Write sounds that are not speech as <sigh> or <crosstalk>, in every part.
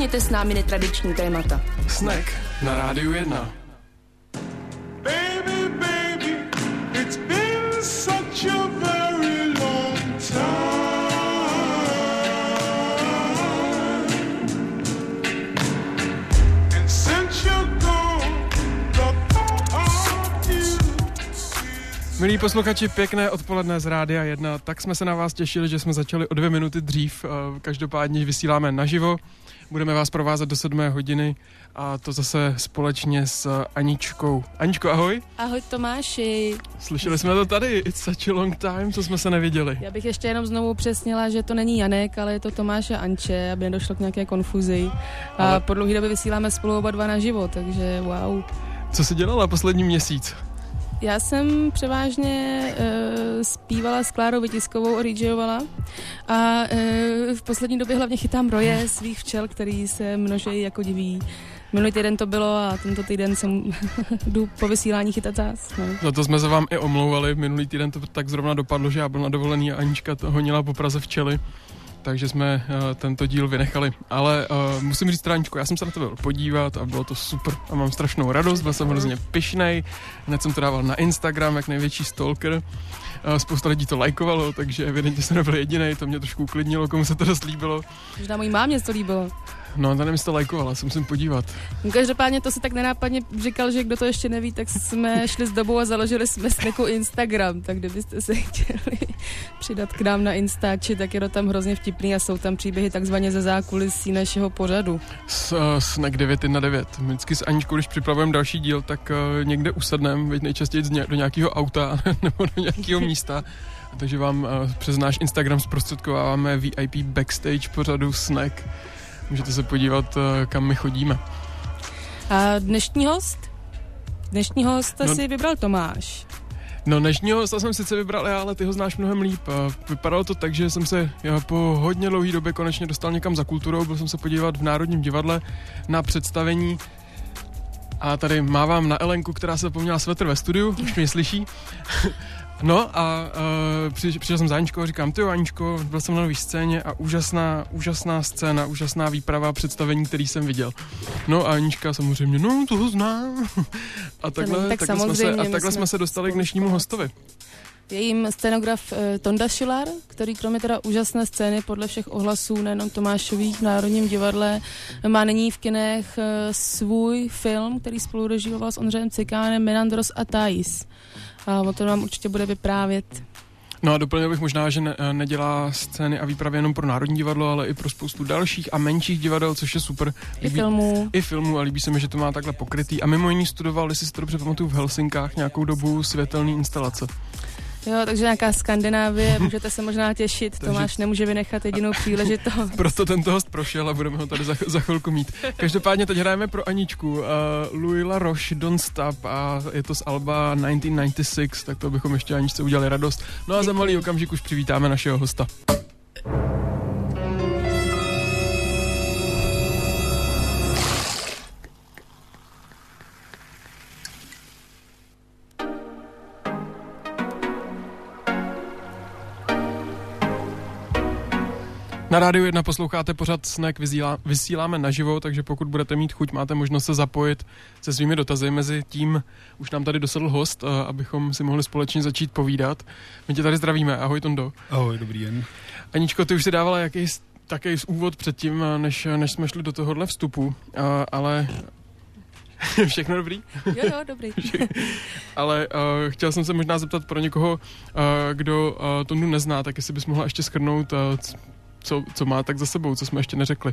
nakousněte s námi netradiční témata. Snack na Rádiu 1. Baby, baby, it's been such a very long time. And since you're gone, the thought of you Milí posluchači, pěkné odpoledne z Rádia 1. Tak jsme se na vás těšili, že jsme začali o dvě minuty dřív. Eh, Každopádně vysíláme naživo. Budeme vás provázet do sedmé hodiny a to zase společně s Aničkou. Aničko, ahoj. Ahoj Tomáši. Slyšeli jsme to tady. It's such a long time, co jsme se neviděli. Já bych ještě jenom znovu přesnila, že to není Janek, ale je to Tomáš a Anče, aby nedošlo k nějaké konfuzi. A Ale- po dlouhé době vysíláme spolu oba dva naživo, takže wow. Co jsi dělala poslední měsíc? Já jsem převážně uh, zpívala s Klárou Vytiskovou a DJovala a uh, v poslední době hlavně chytám roje svých včel, který se množejí jako diví. Minulý týden to bylo a tento týden jsem <laughs> jdu po vysílání chytat zás. No. Za to jsme se vám i omlouvali. Minulý týden to tak zrovna dopadlo, že já byl na dovolený a Anička to honila po Praze včely. Takže jsme uh, tento díl vynechali. Ale uh, musím říct, Tráničko, já jsem se na to byl podívat a bylo to super. A mám strašnou radost, byl jsem hrozně pišnej. Hned jsem to dával na Instagram, jak největší stalker. Uh, spousta lidí to lajkovalo, takže evidentně jsem nebyl jediný. To mě trošku uklidnilo, komu se to dost líbilo. Možná mojí mámě to líbilo. No, ta nevím, to lajkovala, se musím podívat. Každopádně to se tak nenápadně říkal, že kdo to ještě neví, tak jsme šli s dobou a založili jsme Sneku Instagram, tak kdybyste se chtěli přidat k nám na Instači, tak je to tam hrozně vtipný a jsou tam příběhy takzvaně ze zákulisí našeho pořadu. S, uh, snack 9 na 9. My vždycky s Aničkou, když připravujeme další díl, tak uh, někde usedneme, nejčastěji do nějakého auta <laughs> nebo do nějakého místa. Takže vám uh, přes náš Instagram zprostředkováváme VIP backstage pořadu Snack. Můžete se podívat, uh, kam my chodíme. A dnešní host? Dnešní hosta No- si vybral Tomáš. No dnešního hosta jsem sice vybral já, ale ty ho znáš mnohem líp. Vypadalo to tak, že jsem se já, po hodně dlouhé době konečně dostal někam za kulturou. Byl jsem se podívat v Národním divadle na představení a tady mávám na Elenku, která se zapomněla svetr ve studiu, už mě slyší. No a uh, při, přišel jsem za Aničkou a říkám, ty jo Aničko, byl jsem na nový scéně a úžasná, úžasná scéna, úžasná výprava představení, který jsem viděl. No a Anička samozřejmě, no toho znám. <laughs> A takhle, tak takhle, jsme se, a takhle jsme jsme se dostali k dnešnímu hostovi. Je jim scenograf eh, Tonda Šilar, který kromě teda úžasné scény podle všech ohlasů, nejenom Tomášových v Národním divadle, má nyní v kinech eh, svůj film, který spolu režíroval s Ondřejem Cikánem, Menandros a Thais. A o tom nám určitě bude vyprávět. No a doplnil bych možná, že ne, nedělá scény a výpravy jenom pro Národní divadlo, ale i pro spoustu dalších a menších divadel, což je super. I filmů. I filmů a líbí se mi, že to má takhle pokrytý. A mimo jiný studoval, jestli si to dobře pamatuju, v Helsinkách nějakou dobu světelný instalace. Jo, takže nějaká Skandinávie, můžete se možná těšit. Takže- Tomáš nemůže vynechat jedinou příležitost. <laughs> Proto tento host prošel a budeme ho tady za, za chvilku mít. Každopádně teď hrajeme pro Aničku. Uh, Louis La Roche, Don't Stop a je to z Alba 1996, tak to bychom ještě Aničce udělali radost. No a za malý okamžik už přivítáme našeho hosta. Na rádiu 1 posloucháte pořád vysílá, vysíláme naživo, takže pokud budete mít chuť, máte možnost se zapojit se svými dotazy. Mezi tím už nám tady dosedl host, eh, abychom si mohli společně začít povídat. My tě tady zdravíme, ahoj Tondo. Ahoj, dobrý den. Aničko, ty už si dávala jaký takový úvod předtím, eh, než, než jsme šli do tohohle vstupu, eh, ale <laughs> všechno dobrý? Jo, jo, dobrý. <laughs> Ale uh, chtěl jsem se možná zeptat pro někoho, uh, kdo uh, Tondu nezná, tak jestli bys mohla ještě schrnout, uh, co, co má tak za sebou, co jsme ještě neřekli.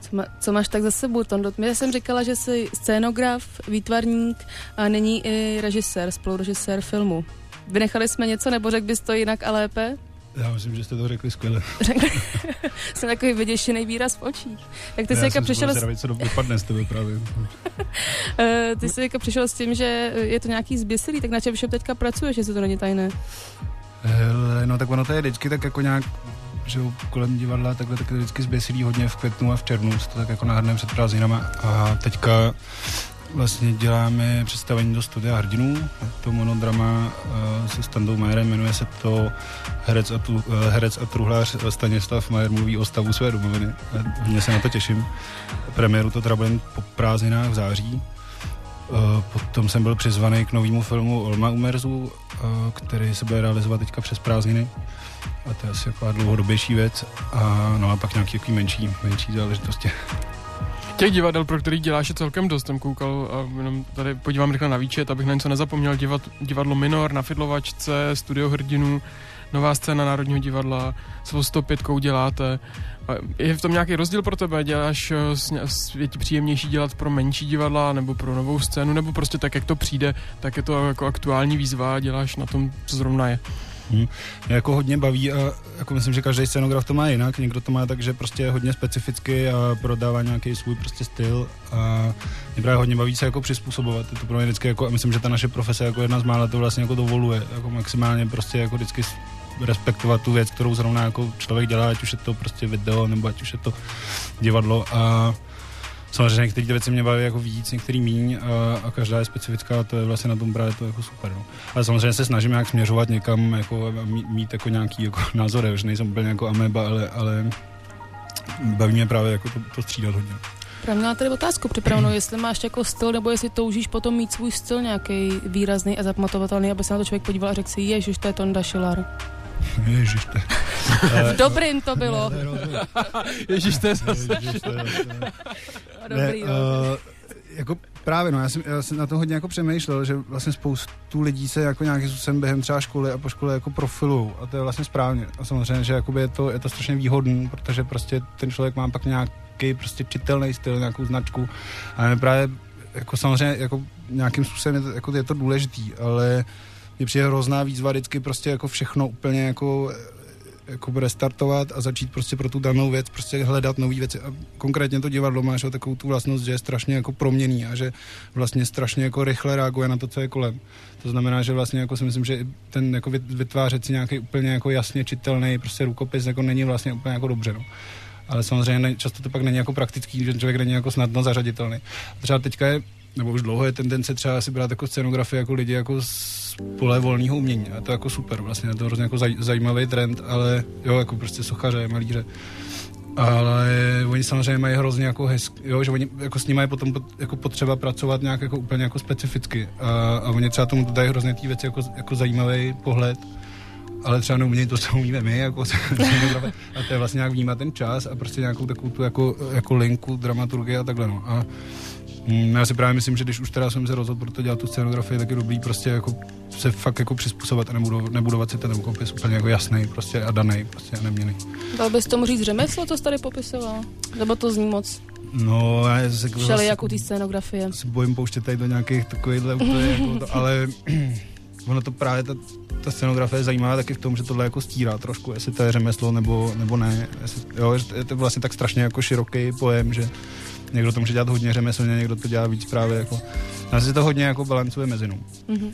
Co, má, co máš tak za sebou, Tondo? Já jsem říkala, že jsi scénograf, výtvarník a není i režisér, spolurežisér filmu. Vynechali jsme něco, nebo řekl bys to jinak a lépe? Já myslím, že jste to řekli skvěle. <laughs> Jsem takový vyděšený výraz v očích. Tak ty jsi Já jako jsem přišel, byl s, co do- dopadne z tebe právě. <laughs> eh, ty jsi jako přišel s tím, že je to nějaký zběsilý, tak na čem všem teďka pracuješ, jestli to není tajné? Hele, no tak ono to je vždycky tak jako nějak že kolem divadla takhle tak je to vždycky zběsilý hodně v květnu a v červnu, se to tak jako nahrneme před prázdninama a teďka vlastně děláme představení do studia hrdinů. To monodrama uh, se Standou Majerem, jmenuje se to Herec a, tu, uh, herec a truhlář Stanislav Majer mluví o stavu své domoviny. Hodně se na to těším. Premiéru to teda bude po prázdninách v září. Uh, potom jsem byl přizvaný k novému filmu Olma Umerzu, který se bude realizovat teďka přes prázdniny. A to je asi taková dlouhodobější věc. A, no a pak nějaký takový menší, menší záležitosti. Těch divadel, pro který děláš, je celkem dost. Jsem koukal a jenom tady podívám rychle na výčet, abych na něco nezapomněl. Divad, divadlo Minor na Fidlovačce, Studio hrdinů, nová scéna Národního divadla, s 105 děláte. Je v tom nějaký rozdíl pro tebe? Děláš, eh, je ti příjemnější dělat pro menší divadla nebo pro novou scénu, nebo prostě tak, jak to přijde, tak je to jako aktuální výzva a děláš na tom, co zrovna je. Mě jako hodně baví a jako myslím, že každý scenograf to má jinak. Někdo to má tak, že prostě hodně specificky a prodává nějaký svůj prostě styl a mě právě hodně baví se jako přizpůsobovat. Je to pro mě vždycky jako, a myslím, že ta naše profese jako jedna z mála to vlastně jako dovoluje, jako maximálně prostě jako vždycky respektovat tu věc, kterou zrovna jako člověk dělá, ať už je to prostě video, nebo ať už je to divadlo a Samozřejmě některé ty věci mě baví jako víc, některý míň a, a každá je specifická to je vlastně na tom právě to jako super. No. Ale samozřejmě se snažím nějak směřovat někam jako, a mít, mít jako nějaký jako <laughs> názor, že nejsem úplně jako ameba, ale, ale baví mě právě jako to, to střídat hodně. Právě měla tady otázku připravenou, jestli máš jako styl, nebo jestli toužíš potom mít svůj styl nějaký výrazný a zapamatovatelný, aby se na to člověk podíval a řekl si, ježiš, to je Tonda Šilar. Ježiš, to <laughs> V dobrým to bylo. Ježíš, to je zase... Ježiš, to je, to <laughs> je. Dobrý, ne, uh, jako právě, no, já jsem, já jsem na to hodně jako přemýšlel, že vlastně spoustu lidí se jako nějakým způsobem během třeba školy a po škole jako profilují a to je vlastně správně. A samozřejmě, že jakoby je to, je to strašně výhodný, protože prostě ten člověk má pak nějaký prostě čitelný styl, nějakou značku a právě jako samozřejmě jako nějakým způsobem je to, jako je to důležitý, ale mě přijde hrozná výzva vždycky prostě jako všechno úplně jako jako restartovat a začít prostě pro tu danou věc prostě hledat nové věci. A konkrétně to divadlo má že, takovou tu vlastnost, že je strašně jako proměný a že vlastně strašně jako rychle reaguje na to, co je kolem. To znamená, že vlastně jako si myslím, že ten jako vyt- vytvářet si nějaký úplně jako jasně čitelný prostě rukopis jako není vlastně úplně jako dobře. No. Ale samozřejmě často to pak není jako praktický, že člověk není jako snadno zařaditelný. Třeba teďka je nebo už dlouho je tendence třeba si brát jako scenografii jako lidi jako z pole volného umění. A to je jako super, vlastně je to hrozně jako zaj, zajímavý trend, ale jo, jako prostě sochaře, malíře. Ale oni samozřejmě mají hrozně jako hezky, jo, že oni jako s nimi je potom pot, jako potřeba pracovat nějak jako úplně jako specificky. A, a oni třeba tomu dodají hrozně ty věci jako, jako zajímavý pohled ale třeba neumějí to, co umíme my, jako <laughs> a to je vlastně nějak vnímat ten čas a prostě nějakou takovou tu jako, jako linku, dramaturgie a takhle, no. A já si právě myslím, že když už teda jsem se rozhodl pro to dělat tu scenografii, tak je dobrý prostě jako se fakt jako přizpůsobovat a nebudovat, nebudovat si ten rukopis úplně jako jasný prostě a daný, prostě a neměný. Dal bys tomu říct řemeslo, to jsi tady popisoval? Nebo to zní moc No, já se šeli jako té scenografie. se bojím pouštět tady do nějakých takovýchhle úplně, jako to, ale <clears throat> ono to právě, ta, ta scenografie je zajímavá taky v tom, že tohle jako stírá trošku, jestli to je řemeslo nebo, nebo ne. Jestli, jo, je to vlastně tak strašně jako široký pojem, že někdo to může dělat hodně řemeslně, někdo to dělá víc právě jako, já si to hodně jako balancuje mezi. Mhm.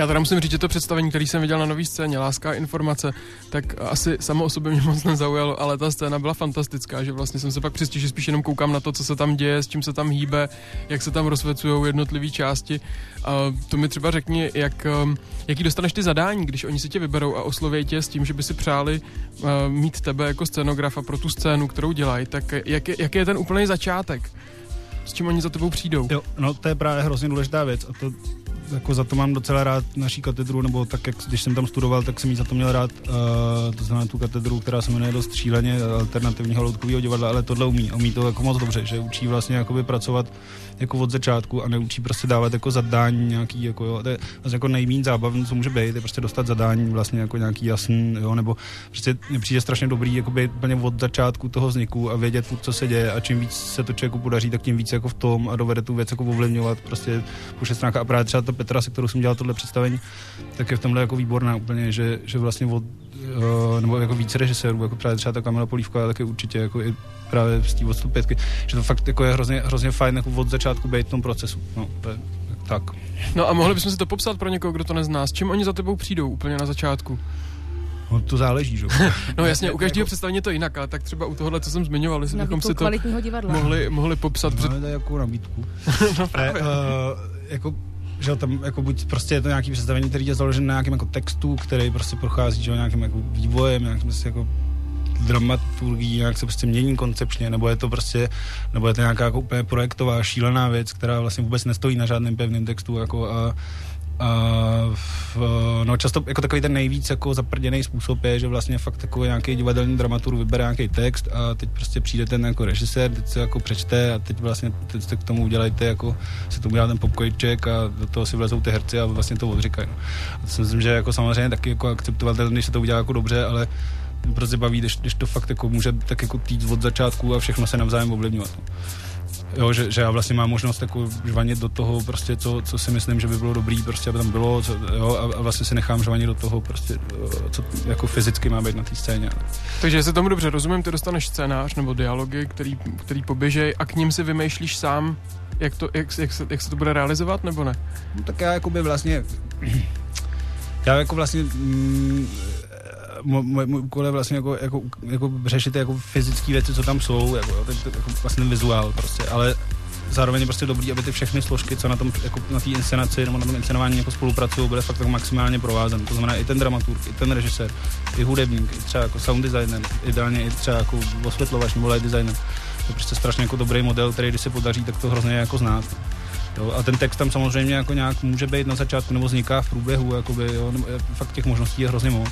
Já teda musím říct, že to představení, který jsem viděl na nový scéně, Láska a informace, tak asi samo o sobě mě moc nezaujalo, ale ta scéna byla fantastická, že vlastně jsem se pak přistěl, že spíš jenom koukám na to, co se tam děje, s čím se tam hýbe, jak se tam rozvecují jednotlivé části. A to mi třeba řekni, jak, um, jaký dostaneš ty zadání, když oni si tě vyberou a osloví tě s tím, že by si přáli uh, mít tebe jako scenografa pro tu scénu, kterou dělají, tak jak je, jaký je ten úplný začátek? S čím oni za tebou přijdou? Jo, no to je právě hrozně důležitá věc a to jako za to mám docela rád naší katedru, nebo tak, jak když jsem tam studoval, tak jsem jí za to měl rád, uh, to znamená tu katedru, která se jmenuje dost šíleně alternativního loutkového divadla, ale tohle umí, umí to jako moc dobře, že učí vlastně jakoby pracovat jako od začátku a neučí prostě dávat jako zadání nějaký, jako jo, to je vlastně jako nejméně zábavný, co může být, je prostě dostat zadání vlastně jako nějaký jasný, jo, nebo prostě mně přijde strašně dobrý jako být úplně od začátku toho vzniku a vědět, co se děje a čím víc se to člověku podaří, tak tím víc jako v tom a dovede tu věc jako ovlivňovat prostě po. A právě třeba ta Petra, se kterou jsem dělal tohle představení, tak je v tomhle jako výborná úplně, že, že vlastně od, uh, nebo jako víc režisérů, jako právě třeba ta Kamila Polívková, taky určitě jako i právě z té odstupětky, že to fakt jako je hrozně, hrozně fajn jako od začátku být v tom procesu. No, to je, tak. No a mohli bychom si to popsat pro někoho, kdo to nezná. S čím oni za tebou přijdou úplně na začátku? No to záleží, že? jo. <laughs> No jasně, <laughs> u každého Jako- představení je to jinak, ale tak třeba u tohohle, co jsem zmiňoval, jestli bychom si to divadla. mohli, mohli popsat před... Máme tady <laughs> jako nabídku. No Ne, uh, jako že tam jako buď prostě je to nějaký představení, který je založen na nějakém jako textu, který prostě prochází že nějakým jako vývojem, nějakým prostě jako dramaturgií, nějak se prostě mění koncepčně, nebo je to prostě, nebo je to nějaká jako úplně projektová, šílená věc, která vlastně vůbec nestojí na žádném pevném textu, jako a, a v, no často jako takový ten nejvíc jako zaprděný způsob je, že vlastně fakt takový nějaký divadelní dramatur vybere nějaký text a teď prostě přijde ten jako režisér, teď se jako přečte a teď vlastně teď se k tomu udělejte jako si tomu udělá ten popcornček a do toho si vlezou ty herci a vlastně to odříkají. No. A to si myslím, že jako samozřejmě taky jako akceptovatelné, když se to udělá jako dobře, ale prostě baví, když, když to fakt jako může tak jako týct od začátku a všechno se navzájem ovlivňovat. No. Jo, že, že, já vlastně mám možnost jako žvanit do toho prostě, co, co si myslím, že by bylo dobrý, prostě, aby tam bylo, co, jo, a, a, vlastně si nechám žvanit do toho prostě, co jako fyzicky má být na té scéně. Takže jestli tomu dobře rozumím, ty dostaneš scénář nebo dialogy, který, který poběžej a k ním si vymýšlíš sám, jak, to, jak, jak, se, jak se to bude realizovat, nebo ne? No, tak já jako by vlastně, <clears throat> já jako vlastně, mm, mo- můj úkol je vlastně jako, jako, jako řešit jako fyzické věci, co tam jsou, jako, jo, ten, jako vlastně vizuál prostě, ale zároveň je prostě dobrý, aby ty všechny složky, co na tom, jako na té inscenaci nebo na tom inscenování jako spolupracují, byly fakt tak maximálně provázané. To znamená i ten dramaturg, i ten režisér, i hudebník, i třeba jako sound designer, ideálně i třeba jako osvětlovač nebo light designer. To je prostě strašně jako dobrý model, který když se podaří, tak to hrozně jako znát. Jo, a ten text tam samozřejmě jako nějak může být na začátku nebo vzniká v průběhu, jakoby, jo, nebo, je- fakt těch možností je hrozně moc.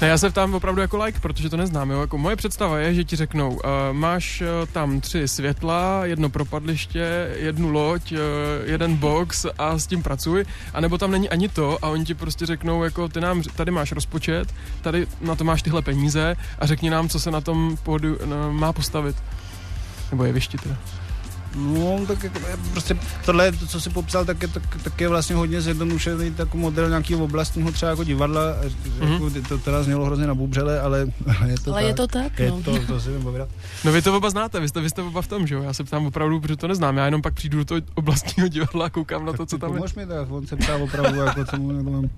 Ne, já se ptám opravdu jako like, protože to neznám. Jo? Jako moje představa je, že ti řeknou, uh, máš uh, tam tři světla, jedno propadliště, jednu loď, uh, jeden box a s tím pracuj, anebo tam není ani to a oni ti prostě řeknou, jako ty nám, tady máš rozpočet, tady na to máš tyhle peníze a řekni nám, co se na tom podu, no, má postavit. Nebo jevišti teda. No, tak jako, prostě tohle, to, co si popsal, tak je, tak, tak je vlastně hodně zjednodušený takový model nějakého oblastního třeba jako divadla. Mm-hmm. Jako, to teda znělo hrozně nabubřele, ale, ale je to Ale tak. je to tak, Je no. to, to si povědat. No vy to oba znáte, vy jste, vy jste oba v tom, že jo? Já se ptám opravdu, protože to neznám. Já jenom pak přijdu do toho oblastního divadla a koukám na to, co tam je. Pomož mi, tak on se ptá opravdu, jako co mu jako mám.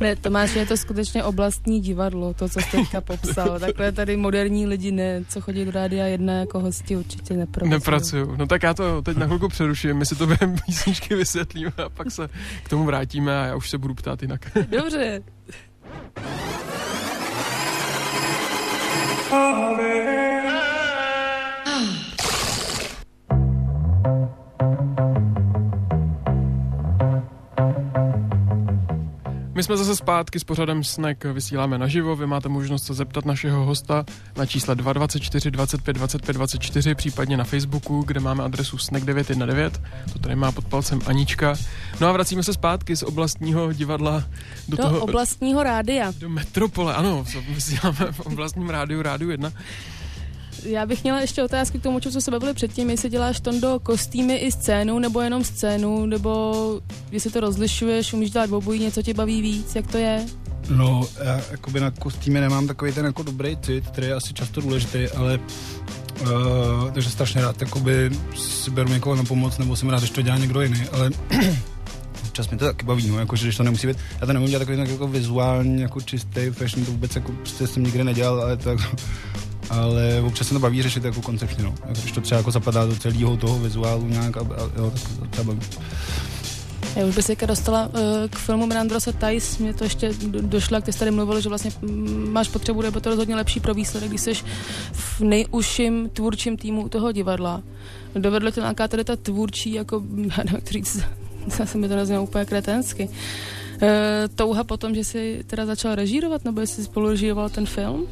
Ne, Tomáš, je to skutečně oblastní divadlo, to, co jste teďka popsal. Takhle tady moderní lidi, ne, co chodí do rádia jedna jako hosti, určitě nepracují. Nepracuju. No tak já to teď na chvilku přeruším, my si to během písničky vysvětlíme a pak se k tomu vrátíme a já už se budu ptát jinak. Dobře. My jsme zase zpátky s pořadem Snack, vysíláme naživo, vy máte možnost se zeptat našeho hosta na čísle 224 25 25 24, případně na Facebooku, kde máme adresu Snack 919, to tady má pod palcem Anička. No a vracíme se zpátky z oblastního divadla do, Do toho... oblastního rádia. Do metropole, ano, vysíláme v oblastním rádiu, rádiu 1. Já bych měla ještě otázky k tomu, co se bavili předtím, jestli děláš do kostýmy i scénu, nebo jenom scénu, nebo jestli to rozlišuješ, umíš dělat obojí, něco tě baví víc, jak to je? No, já jakoby na kostýmy nemám takový ten jako dobrý cit, který je asi často důležitý, ale uh, takže strašně rád jakoby si beru někoho na pomoc, nebo jsem rád, když to dělá někdo jiný, ale <clears throat> občas mi to taky baví, no, jakože když to nemusí být, já to nemůžu dělat takový tak jako vizuální, jako čistý fashion, to vůbec jako prostě jsem nikdy nedělal, ale to jako, ale občas se to baví řešit jako koncepčně, no. Jako, když to třeba jako zapadá do celého toho vizuálu nějak, a, a jo, tak to třeba baví. Já už bych se dostala uh, k filmu Brandrosa Tice, mě to ještě do- došlo, jak jsi tady mluvil, že vlastně mm, máš potřebu, nebo to rozhodně lepší pro výsledek, když jsi v nejužším tvůrčím týmu toho divadla. Dovedlo tě nějaká tady ta tvůrčí, jako, <laughs> já nevím, jak to říct, <laughs> zase mi to neznělo úplně kretensky. Uh, touha potom, že jsi teda začal režírovat, nebo jsi spolu režíroval ten film?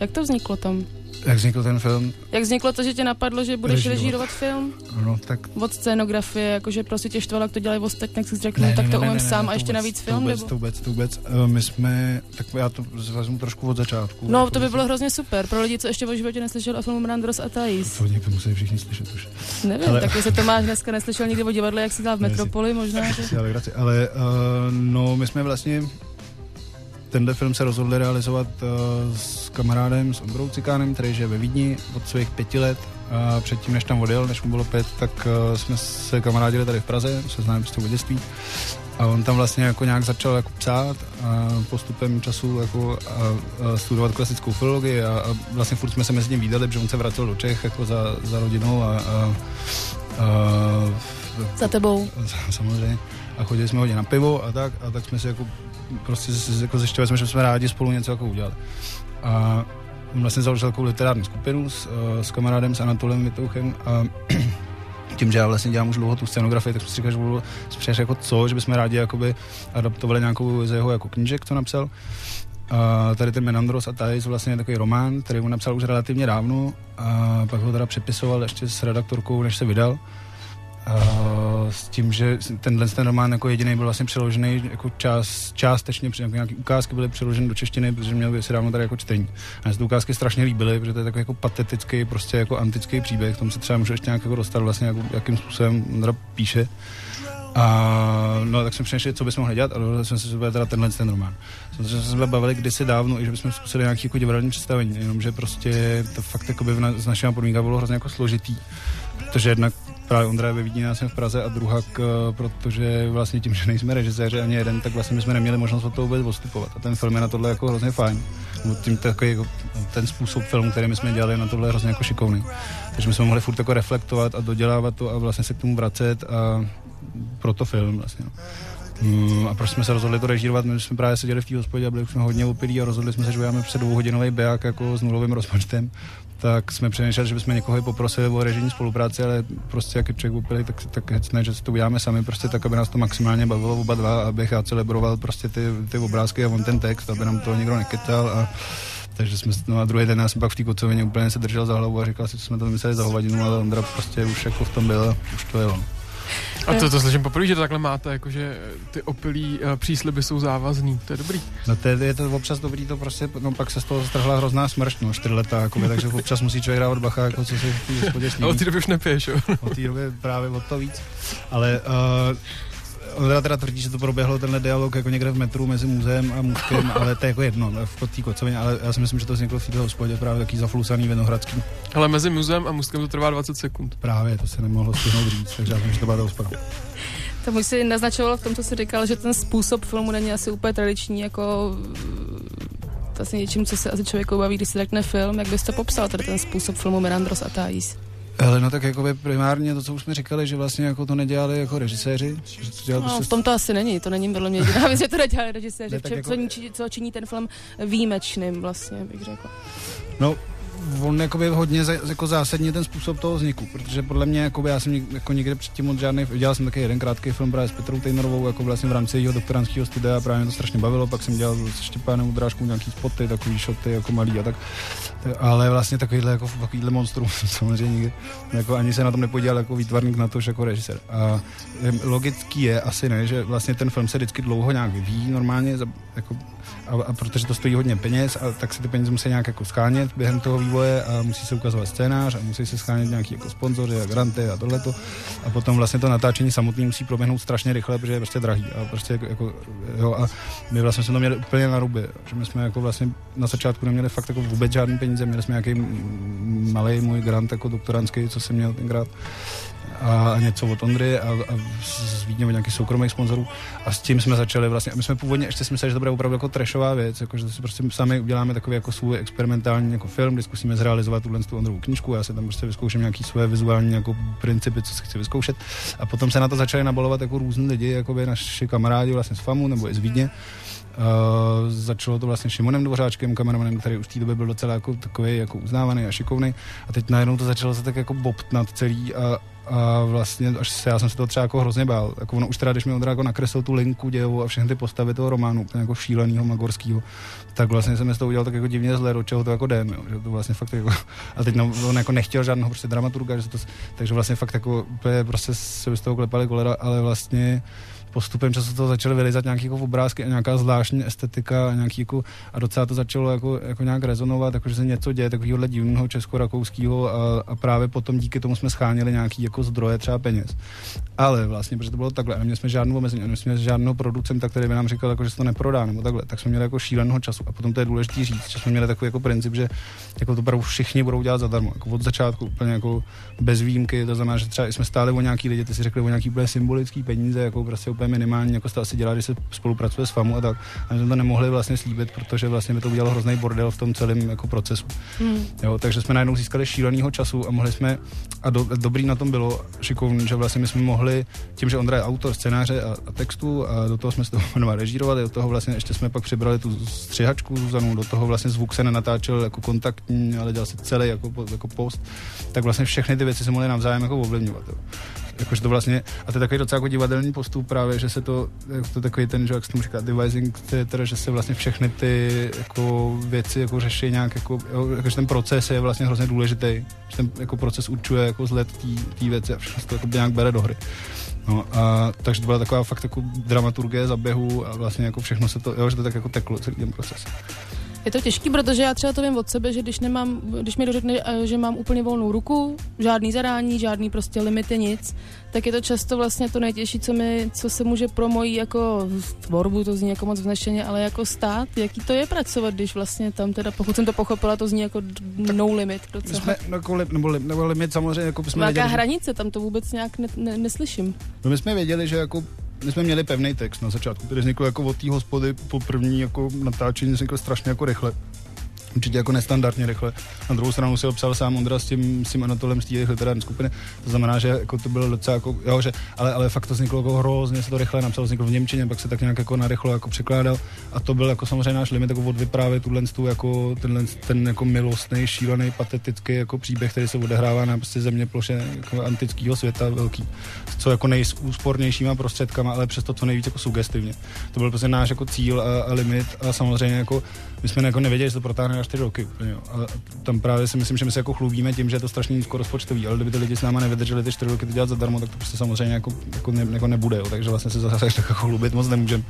Jak to vzniklo tam? Jak vznikl ten film? Jak vzniklo to, že tě napadlo, že budeš Režírovat. režírovat film? No, tak Od scénografie, jakože prostě tě štvalo, jak to dělají ostatní, tak jsi řekl, no, tak to umím sám a ještě vůbec, navíc to film, vůbec, nebo? To vůbec, to vůbec. Uh, my jsme, tak já to vezmu trošku od začátku. No, Jako to by bylo hrozně super. Pro lidi, co ještě o životě neslyšeli o filmu Brandros a Thais. To někdo musí všichni slyšet už. Nevím, Ale- tak jestli Tomáš dneska neslyšel nikdy o divadle, jak si dělal v Ne, Metropoli, možná, že... Si ale, ale uh, no, my jsme vlastně tenhle film se rozhodli realizovat uh, s kamarádem, s Ondrou Cikánem, který žije ve Vídni od svých pěti let. A předtím, než tam odjel, než mu bylo pět, tak uh, jsme se kamarádili tady v Praze, se známe prostě od dětství. A on tam vlastně jako nějak začal jako psát a postupem času jako a, a studovat klasickou filologii a, a, vlastně furt jsme se mezi tím výdali, protože on se vracel do Čech jako za, za rodinou a, a, a Za tebou. <laughs> samozřejmě. A chodili jsme hodně na pivo a tak, a tak jsme si jako prostě z- jako zjišťovali jsme, že jsme rádi spolu něco jako udělat. A vlastně založil takovou literární skupinu s, eh, s kamarádem, s Anatolem Vitouchem a <clears throat> tím, že já vlastně dělám už dlouho tu scenografii, tak jsme si říkali, že budu spíš jako co, že bychom rádi jakoby adaptovali nějakou z jeho jako knížek, co napsal. A tady ten Menandros a Thais vlastně je takový román, který on napsal už relativně dávno a pak ho teda přepisoval ještě s redaktorkou, než se vydal. A s tím, že tenhle ten román jako jediný byl vlastně přeložený jako čas, částečně, jako nějaké ukázky byly přeloženy do češtiny, protože měl by si dávno tady jako čtení. A se ty ukázky strašně líbily, protože to je takový jako patetický, prostě jako antický příběh, k tomu se třeba můžu ještě nějak jako dostat vlastně, jako, jakým způsobem píše. A no, tak jsme přemýšleli, co bychom mohli dělat a dohodli jsme si, že bude teda tenhle ten román. Samozřejmě jsme se bavili kdysi dávno, i že bychom zkusili nějaký jako divadelní představení, jenomže prostě to fakt jako by na, s našimi bylo hrozně jako složitý, protože jednak právě Ondra je Vídni, já jsem v Praze a druhá, protože vlastně tím, že nejsme režiséři ani jeden, tak vlastně my jsme neměli možnost od toho vůbec odstupovat. A ten film je na tohle jako hrozně fajn. Nebo tím takový, jako, ten způsob filmu, který my jsme dělali, na tohle hrozně jako šikovný. Takže my jsme mohli furt jako reflektovat a dodělávat to a vlastně se k tomu vracet a proto film vlastně. no. Mm, a proč jsme se rozhodli to režírovat? My jsme právě seděli v té hospodě a byli jsme hodně opilí a rozhodli jsme se, že uděláme před dvouhodinový beják jako s nulovým rozpočtem. Tak jsme přemýšleli, že bychom někoho poprosili o režijní spolupráci, ale prostě jak je člověk opilý, tak, tak hecne, že to uděláme sami, prostě tak, aby nás to maximálně bavilo oba dva, abych já celebroval prostě ty, ty obrázky a on ten text, aby nám to nikdo neketal a takže jsme, no a druhý den já jsem pak v té kocovině úplně se držel za hlavu a říkal si, co jsme to mysleli za hovadinu, ale Ondra prostě už jako v tom byl už to jelo. A to, to slyším poprvé, že to takhle máte, jakože ty opilí uh, přísliby jsou závazný. To je dobrý. No to je, je to občas dobrý, to prostě, no pak se z toho strhla hrozná smršť, no, čtyři leta, jakoby, takže občas musí člověk dávat bacha, jako co se v té hospodě A sníví. od té doby už nepiješ, jo? Od té doby právě o to víc. Ale uh, Ondra teda tvrdí, že to proběhlo tenhle dialog jako někde v metru mezi muzeem a můstkem, ale to je jako jedno, v té kocovině, ale já si myslím, že to vzniklo v té hospodě právě taký zaflusaný vinohradský. Ale mezi muzeem a můstkem to trvá 20 sekund. Právě, to se nemohlo stihnout říct, takže já myslím, že to byla ta hospoda. To už si naznačoval v tom, co jsi říkal, že ten způsob filmu není asi úplně tradiční, jako to asi něčím, co se asi člověku baví, když si řekne film. Jak bys to popsal, tady ten způsob filmu Mirandros a Thais? Ale no tak jako primárně to, co už jsme říkali, že vlastně jako to nedělali jako režiséři, že to dělali No, prostě v tom to asi není, to není podle mě jediná <laughs> věc, že to nedělali režiséři, Ne, jako- co, činí, co činí ten film výjimečným vlastně, bych řekla. No, on jakoby hodně za, jako zásadně ten způsob toho vzniku, protože podle mě jakoby, já jsem nik, jako nikdy předtím od žádný, dělal jsem taky jeden krátký film právě s Petrou Tejnorovou, jako vlastně v rámci jeho doktorantského studia a právě mě to strašně bavilo, pak jsem dělal s Štěpánem Udrážkou nějaký spoty, takový šoty jako malý a tak, ale vlastně takovýhle, jako, takovýhle monstrum <laughs> samozřejmě nikdy, jako ani se na tom nepodíval jako výtvarník na to, jako režisér. A em, logický je asi ne, že vlastně ten film se vždycky dlouho nějak vyvíjí normálně, jako a, a protože to stojí hodně peněz, a tak se ty peníze musí nějak jako schánět během toho vývoje a musí se ukazovat scénář a musí se schánět nějaký jako sponzory a granty a tohleto. A potom vlastně to natáčení samotné musí proběhnout strašně rychle, protože je prostě drahý. A prostě jako, jako jo, a my vlastně jsme to měli úplně na ruby, že my jsme jako vlastně na začátku neměli fakt jako vůbec žádný peníze, měli jsme nějaký malý můj grant jako doktorantský, co jsem měl tenkrát a něco od Ondry a, a z Vídně od nějakých soukromých sponzorů. A s tím jsme začali vlastně, a my jsme původně ještě si mysleli, že to bude opravdu jako trashová věc, jako, že si prostě sami uděláme takový jako svůj experimentální jako film, kdy zkusíme zrealizovat tuhle tu Ondrovou knížku, já se tam prostě vyzkouším nějaký své vizuální jako principy, co si chci vyzkoušet. A potom se na to začali nabalovat jako různí lidi, jako by naši kamarádi vlastně z FAMu nebo i z Vídně, Uh, začalo to vlastně Šimonem Dvořáčkem, kameramanem, který už v té době byl docela jako takový jako uznávaný a šikovný. A teď najednou to začalo se tak jako bobtnat celý a, a vlastně až se, já jsem se to třeba jako hrozně bál. Jako ono už teda, když mi Ondra jako nakreslil tu linku dějovou a všechny ty postavy toho románu, úplně jako šílenýho, magorského, tak vlastně jsem z toho udělal tak jako divně zle, do čeho to jako jde, jo, že to vlastně fakt jako, <laughs> a teď no, on jako nechtěl žádného prostě dramaturga, že to, takže vlastně fakt jako úplně prostě se z toho klepali kolera, ale vlastně postupem času to začaly vylizat nějaké jako obrázky a nějaká zvláštní estetika a, nějaký jako, a docela to začalo jako, jako nějak rezonovat, jako, že se něco děje takového divného česko-rakouského a, a, právě potom díky tomu jsme schánili nějaký jako zdroje třeba peněz. Ale vlastně, protože to bylo takhle, a neměli jsme žádnou omezení, a jsme žádného producenta, který by nám říkal, jako, že se to neprodá nebo takhle, tak jsme měli jako šíleného času. A potom to je důležité říct, že jsme měli takový jako princip, že jako to opravdu všichni budou dělat zadarmo. Jako od začátku úplně jako bez výjimky, to znamená, že třeba jsme stáli o nějaký lidi, ty si řekli o nějaký symbolický peníze, jako prostě úplně minimální, jako to asi dělá, když se spolupracuje s FAMu a tak. A my jsme to nemohli vlastně slíbit, protože vlastně by to udělalo hrozný bordel v tom celém jako procesu. Hmm. Jo, takže jsme najednou získali šílenýho času a mohli jsme, a do, dobrý na tom bylo šikovný, že vlastně my jsme mohli, tím, že Ondra je autor scénáře a, a textu a do toho jsme se to <laughs> režírovat, do toho vlastně ještě jsme pak přibrali tu střihačku Zuzanu, do toho vlastně zvuk se nenatáčel jako kontaktní, ale dělal se celý jako, jako post, tak vlastně všechny ty věci se mohly navzájem jako ovlivňovat. Jo. Jakože to vlastně, a to je takový docela jako divadelní postup právě, že se to, to takový ten, že jak se tomu říká, devising teda, že se vlastně všechny ty jako věci jako řeší nějak, jako, jako, že ten proces je vlastně hrozně důležitý, že ten jako proces určuje jako zlet té věci a všechno se to jako nějak bere do hry. No a takže to byla taková fakt jako dramaturgie zaběhu a vlastně jako všechno se to, jo, že to tak jako teklo celý ten proces. Je to těžký, protože já třeba to vím od sebe, že když nemám, když mi dořekne, eh, že mám úplně volnou ruku, žádný zadání, žádný prostě limity, nic, tak je to často vlastně to nejtěžší, co, mi, co se může pro moji jako tvorbu, to zní jako moc vznešeně, ale jako stát, jaký to je pracovat, když vlastně tam teda, pokud jsem to pochopila, to zní jako no limit docela. jsme, no, jako nebo, nebo limit samozřejmě, jako jsme Nějaká věděli, hranice, tam to vůbec nějak ne, ne, neslyším. No my jsme věděli, že jako my jsme měli pevný text na začátku, který vznikl jako od té hospody po první jako natáčení, vznikl strašně jako rychle určitě jako nestandardně rychle. Na druhou stranu si ho psal sám Ondra s tím, s tím Anatolem z té literární skupiny. To znamená, že jako to bylo docela jako, jo, že, ale, ale fakt to vzniklo jako hrozně, se to rychle napsal, vzniklo v Němčině, pak se tak nějak jako narychlo jako překládal. A to byl jako samozřejmě náš limit, jako odvyprávět tuhle tu, jako tenhle, ten jako milostný, šílený, patetický jako příběh, který se odehrává na prostě země ploše jako antického světa velký, co jako nejúspornějšíma prostředkama, ale přesto co nejvíc jako sugestivně. To byl prostě náš jako cíl a, a limit a samozřejmě jako my jsme jako nevěděli, že to protáhne na čtyři roky. Jo. A tam právě si myslím, že my se jako chlubíme tím, že je to strašně nízko rozpočtový, ale kdyby ty lidi s náma nevydrželi ty čtyři roky to dělat zadarmo, tak to prostě samozřejmě jako, jako, ne, jako nebude. Jo. Takže vlastně se zase tak jako chlubit moc nemůžeme.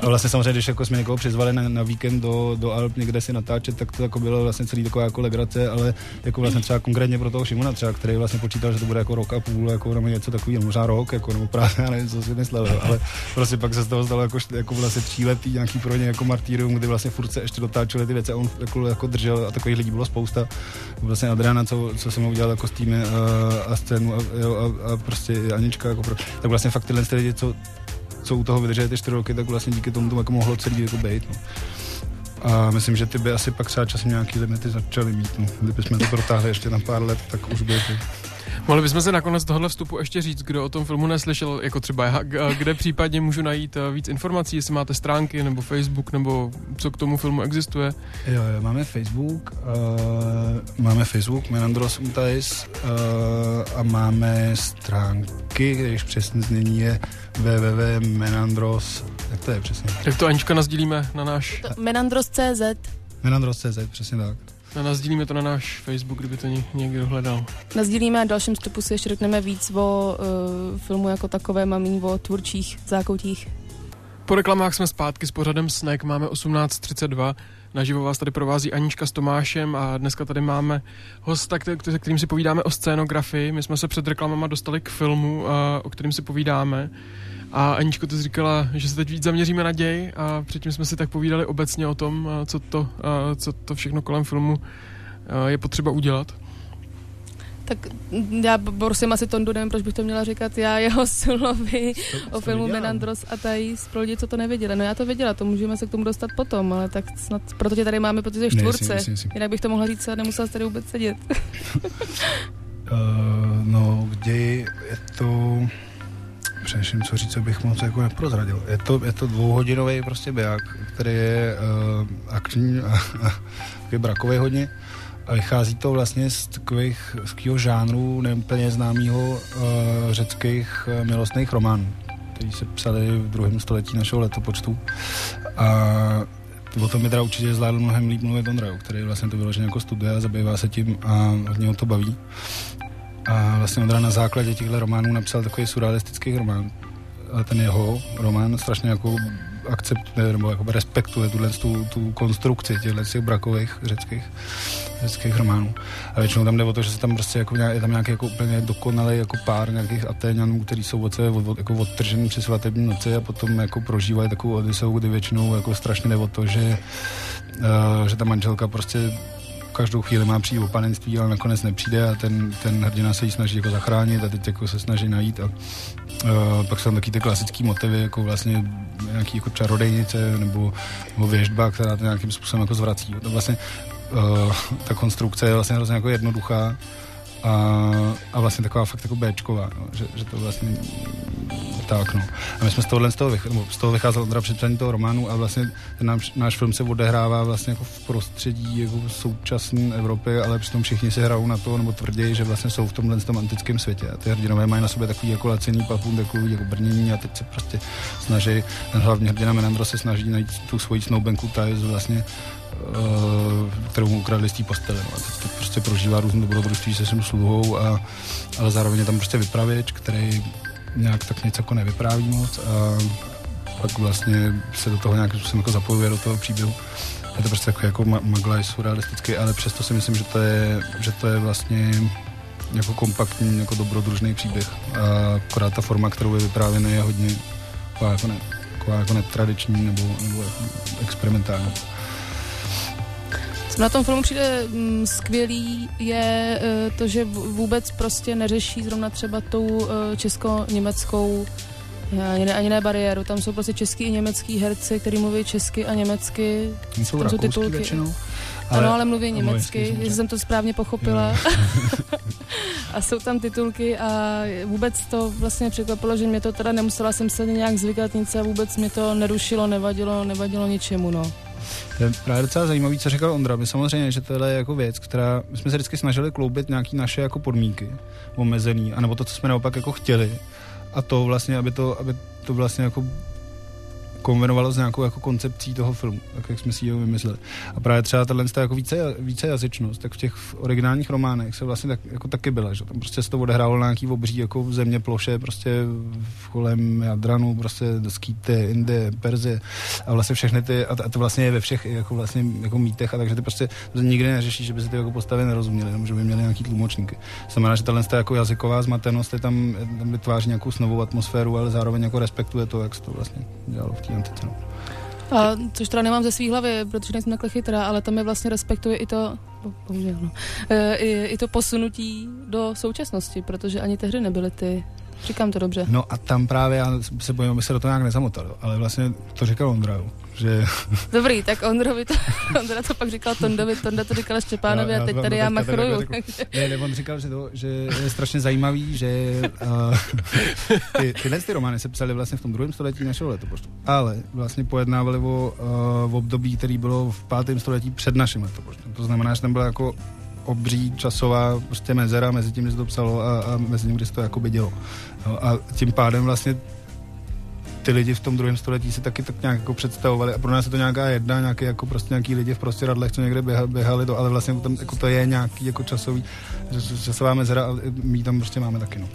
A vlastně samozřejmě, když jako jsme někoho přizvali na, na víkend do, do Alp někde si natáčet, tak to jako bylo vlastně celý taková jako legrace, ale jako vlastně třeba konkrétně pro toho Šimona, třeba, který vlastně počítal, že to bude jako rok a půl, jako nebo něco takového, možná rok, jako, nebo právě, nevím, co si myslel, ale prostě pak se z toho stalo jako, jako vlastně tříletý nějaký pro ně jako martýrium, kdy vlastně furt se ještě dotáčeli ty věci a on jako, jako držel a takových lidí bylo spousta. Vlastně Adriana, co, co jsem udělal jako s týmy a, a scénu a, a, a, prostě Anička, jako pro, tak vlastně fakt tyhle lidi, co, co u toho vydrželi ty čtyři roky, tak vlastně díky tomu to jako mohlo celý jako být. No. A myslím, že ty by asi pak třeba časem nějaký limity začaly mít. No. Kdybychom to protáhli ještě na pár let, tak už by to... Mohli bychom se nakonec tohle vstupu ještě říct, kdo o tom filmu neslyšel, jako třeba já, kde případně můžu najít eh, víc informací, jestli máte stránky nebo Facebook, nebo co k tomu filmu existuje. Jo, jo máme Facebook, uh, máme Facebook Menandros Utais uh, a máme stránky, když přesně znění je www.menandros, jak to je přesně? Tak to Anička nazdílíme na náš... Menandros.cz Menandros.cz, přesně tak. A nazdílíme to na náš Facebook, kdyby to někdo hledal. Nazdílíme a dalším vstupu si ještě řekneme víc o uh, filmu jako takové, mamí o tvůrčích zákoutích. Po reklamách jsme zpátky s pořadem Snack, máme 18.32. Naživo vás tady provází Anička s Tomášem a dneska tady máme hosta, se kterým si povídáme o scénografii. My jsme se před reklamama dostali k filmu, uh, o kterým si povídáme. A Aničko, ty jsi říkala, že se teď víc zaměříme na děj a předtím jsme si tak povídali obecně o tom, co to, co to všechno kolem filmu je potřeba udělat. Tak já prosím asi Tondu, nevím, proč bych to měla říkat já jeho <laughs> slovy o filmu Menandros a Thais pro lidi, co to nevěděli. No já to věděla, to můžeme se k tomu dostat potom, ale tak snad, proto tě tady máme, protože jsi čtvůrce. Jinak bych to mohla říct a nemusela tady vůbec sedět. uh, <laughs> no, ději je to přemýšlím, co říct, abych moc jako neprozradil. Je to, je to dvouhodinový prostě běh, který je uh, akční <laughs> a, a je brakový hodně. A vychází to vlastně z takových z takového žánru neúplně známého uh, řeckých uh, milostných románů, který se psali v druhém století našeho letopočtu. A o tom by teda určitě zvládl mnohem líp mluvit Ondra, který vlastně to vyloženě jako studuje a zabývá se tím a hodně ho to baví. A vlastně Ondra na základě těchto románů napsal takový surrealistický román, a ten jeho román strašně jako akceptuje nebo jako respektuje tuhle tu, tu konstrukci těchto těch brakových řeckých, řeckých románů. A většinou tam jde o to, že se tam prostě jako nějak, je tam nějaký jako úplně dokonalý jako pár nějakých Atéňanů, který jsou od sebe od, od, jako odtržený při svatební noci a potom jako prožívají takovou odiseu, kdy většinou jako strašně jde o to, že, uh, že ta manželka prostě každou chvíli má přijít o panenství, ale nakonec nepřijde a ten, ten hrdina se jí snaží jako zachránit a teď jako se snaží najít a uh, pak jsou tam taky ty klasické motivy, jako vlastně nějaký jako čarodejnice nebo, nebo věžba, která to nějakým způsobem jako zvrací. To vlastně uh, ta konstrukce je vlastně hrozně jako jednoduchá a, a vlastně taková fakt jako Bčková, no, že, že to vlastně tak, no. A my jsme z tohohle z toho, vych, z toho vycházel Ondra při psaní toho románu a vlastně ten náš, náš film se odehrává vlastně jako v prostředí jako současné Evropy, ale přitom všichni se hrajou na to, nebo tvrdí, že vlastně jsou v tomhle tom antickém světě. A ty hrdinové mají na sobě takový jako lacený papun, takový jako brnění a teď se prostě snaží, ten hlavní hrdina Menandro se snaží najít tu svoji snoubenku, ta je vlastně kterou mu ukradli z té postele. No. A teď, teď, prostě prožívá různé dobrodružství se svým sluhou, a, ale zároveň je tam prostě vypravěč, který nějak tak něco jako nevypráví moc a pak vlastně se do toho nějakým způsobem jako zapojuje do toho příběhu. Je to prostě jako, jako magla je surrealistický, ale přesto si myslím, že to je, že to je vlastně jako kompaktní, jako dobrodružný příběh. A akorát ta forma, kterou je vyprávěný, je hodně jako, ne, jako netradiční nebo, nebo jako experimentální. Na tom filmu přijde mm, skvělý, je e, to, že vůbec prostě neřeší zrovna třeba tou e, česko-německou ani ne, ani ne bariéru. Tam jsou prostě český i německý herci, kteří mluví česky a německy. Jsou tam jsou titulky. Většinou. Ale, ano, ale mluví německy, jestli jsem to správně pochopila. <laughs> a jsou tam titulky a vůbec to vlastně překvapilo, že mě to teda nemusela jsem se nějak zvykat nic a vůbec mě to nerušilo, nevadilo, nevadilo ničemu, no. To je právě docela zajímavý, co říkal Ondra. My samozřejmě, že tohle je jako věc, která my jsme se vždycky snažili kloubit nějaký naše jako podmínky omezený, anebo to, co jsme naopak jako chtěli. A to vlastně, aby to, aby to vlastně jako konvenovalo s nějakou jako koncepcí toho filmu, tak jak jsme si ho vymysleli. A právě třeba tahle jako více, více jazyčnost, tak v těch originálních románech se vlastně tak, jako taky byla, že tam prostě se to odehrálo na nějaký obří jako v země ploše, prostě v kolem Jadranu, prostě Skýty, Indie, Perzie a vlastně všechny ty, a to vlastně je ve všech jako vlastně jako mítech, a takže ty prostě nikdy neřeší, že by si ty jako postavy nerozuměli, nebo že by měli nějaký tlumočníky. Znamená, že tahle jako jazyková zmatenost je tam, tam vytváří nějakou novou atmosféru, ale zároveň jako respektuje to, jak se to vlastně dělalo v té antice. No. A, což teda nemám ze svý hlavy, protože nejsem takhle chytrá, ale tam je vlastně respektuje i to, bohužel, no, e, i, i to posunutí do současnosti, protože ani tehdy nebyly ty Říkám to dobře. No a tam právě já se bojím, aby se do toho nějak nezamotal, ale vlastně to říkal Ondra, že... <laughs> Dobrý, tak Ondrovi to, <laughs> Ondra to pak říkal Tondovi, Tonda to říkal Štěpánovi a teď tady já machruju. Ne, ne, on říkal, že, to, že je strašně zajímavý, že uh, <laughs> ty, tyhle ty romány se psaly vlastně v tom druhém století našeho letopočtu, ale vlastně pojednávali o, uh, v období, který bylo v pátém století před naším letopočtem. To znamená, že tam byla jako obří časová prostě mezera mezi tím, kdy se to psalo a, a mezi tím, kdy se to jakoby dělo. No, a tím pádem vlastně ty lidi v tom druhém století si taky tak nějak jako představovali a pro nás je to nějaká jedna, nějaký jako prostě nějaký lidi v prostě radlech, co někde běhali, běhali to, ale vlastně tam, jako to je nějaký jako časový, časová mezera a my tam prostě máme taky, no.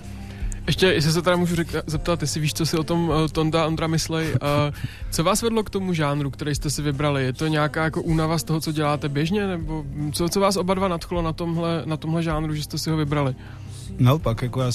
Ještě, jestli se teda můžu řek, zeptat, jestli víš, co si o tom uh, Tonda Andra myslej. Uh, co vás vedlo k tomu žánru, který jste si vybrali? Je to nějaká jako únava z toho, co děláte běžně? Nebo co, co vás oba dva nadchlo na tomhle, na tomhle žánru, že jste si ho vybrali? Naopak, jako já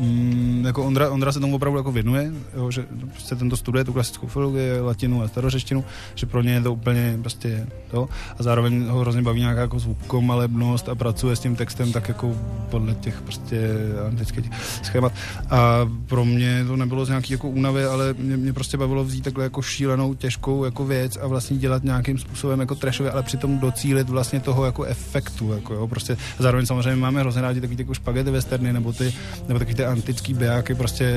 Mm, jako Ondra, Ondra se tomu opravdu jako věnuje, jo, že prostě tento studuje tu klasickou filologii, latinu a starořeštinu, že pro ně je to úplně prostě to. A zároveň ho hrozně baví nějaká jako zvukomalebnost a pracuje s tím textem tak jako podle těch prostě antických schémat. A pro mě to nebylo z nějaký jako únavy, ale mě, mě prostě bavilo vzít takhle jako šílenou, těžkou jako věc a vlastně dělat nějakým způsobem jako trashově, ale přitom docílit vlastně toho jako efektu, jako jo, prostě. Zároveň samozřejmě máme hrozně rádi takový jako špagety westerny nebo ty, nebo takový ty antický bijáky prostě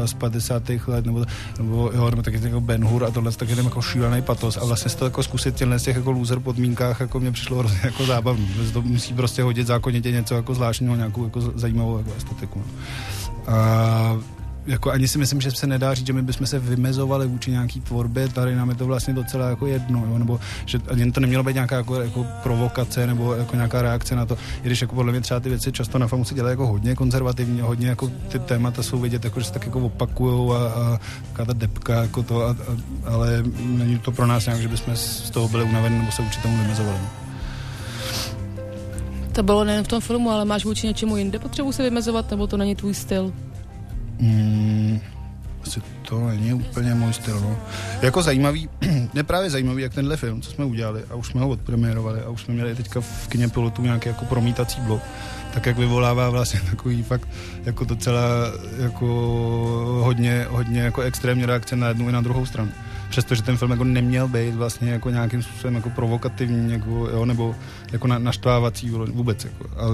uh, z 50. let, nebo, nebo, jo, nebo taky jako Ben Hur a tohle, taky ten jako šílený patos a vlastně to jako zkusit těchto těch jako loser podmínkách jako mě přišlo hrozně jako zábavný, to musí prostě hodit zákonitě něco jako zvláštního, nějakou jako zajímavou jako estetiku. A jako ani si myslím, že se nedá říct, že my bychom se vymezovali vůči nějaký tvorbě, tady nám je to vlastně docela jako jedno, jo? nebo že ani to nemělo být nějaká jako, jako provokace nebo jako nějaká reakce na to, i když jako podle mě třeba ty věci často na famu se dělají jako hodně konzervativní, hodně jako ty témata jsou vidět, jako, že se tak jako opakujou a, a taková ta depka jako to, a, a, ale není to pro nás nějak, že bychom z toho byli unavení nebo se určitě tomu vymezovali. To bylo nejen v tom filmu, ale máš vůči něčemu jinde potřebu se vymezovat, nebo to není tvůj styl? Mm, asi to není úplně můj styl. No. Jako zajímavý, <clears throat> je právě zajímavý, jak tenhle film, co jsme udělali, a už jsme ho odpremiérovali, a už jsme měli teďka v kině pilotu nějaký jako promítací blok, tak jak vyvolává vlastně <laughs> takový fakt jako docela jako hodně, hodně jako extrémní reakce na jednu i na druhou stranu. Přestože ten film jako neměl být vlastně jako nějakým způsobem jako provokativní, jako, jo, nebo jako na, naštvávací vůbec. Jako. A,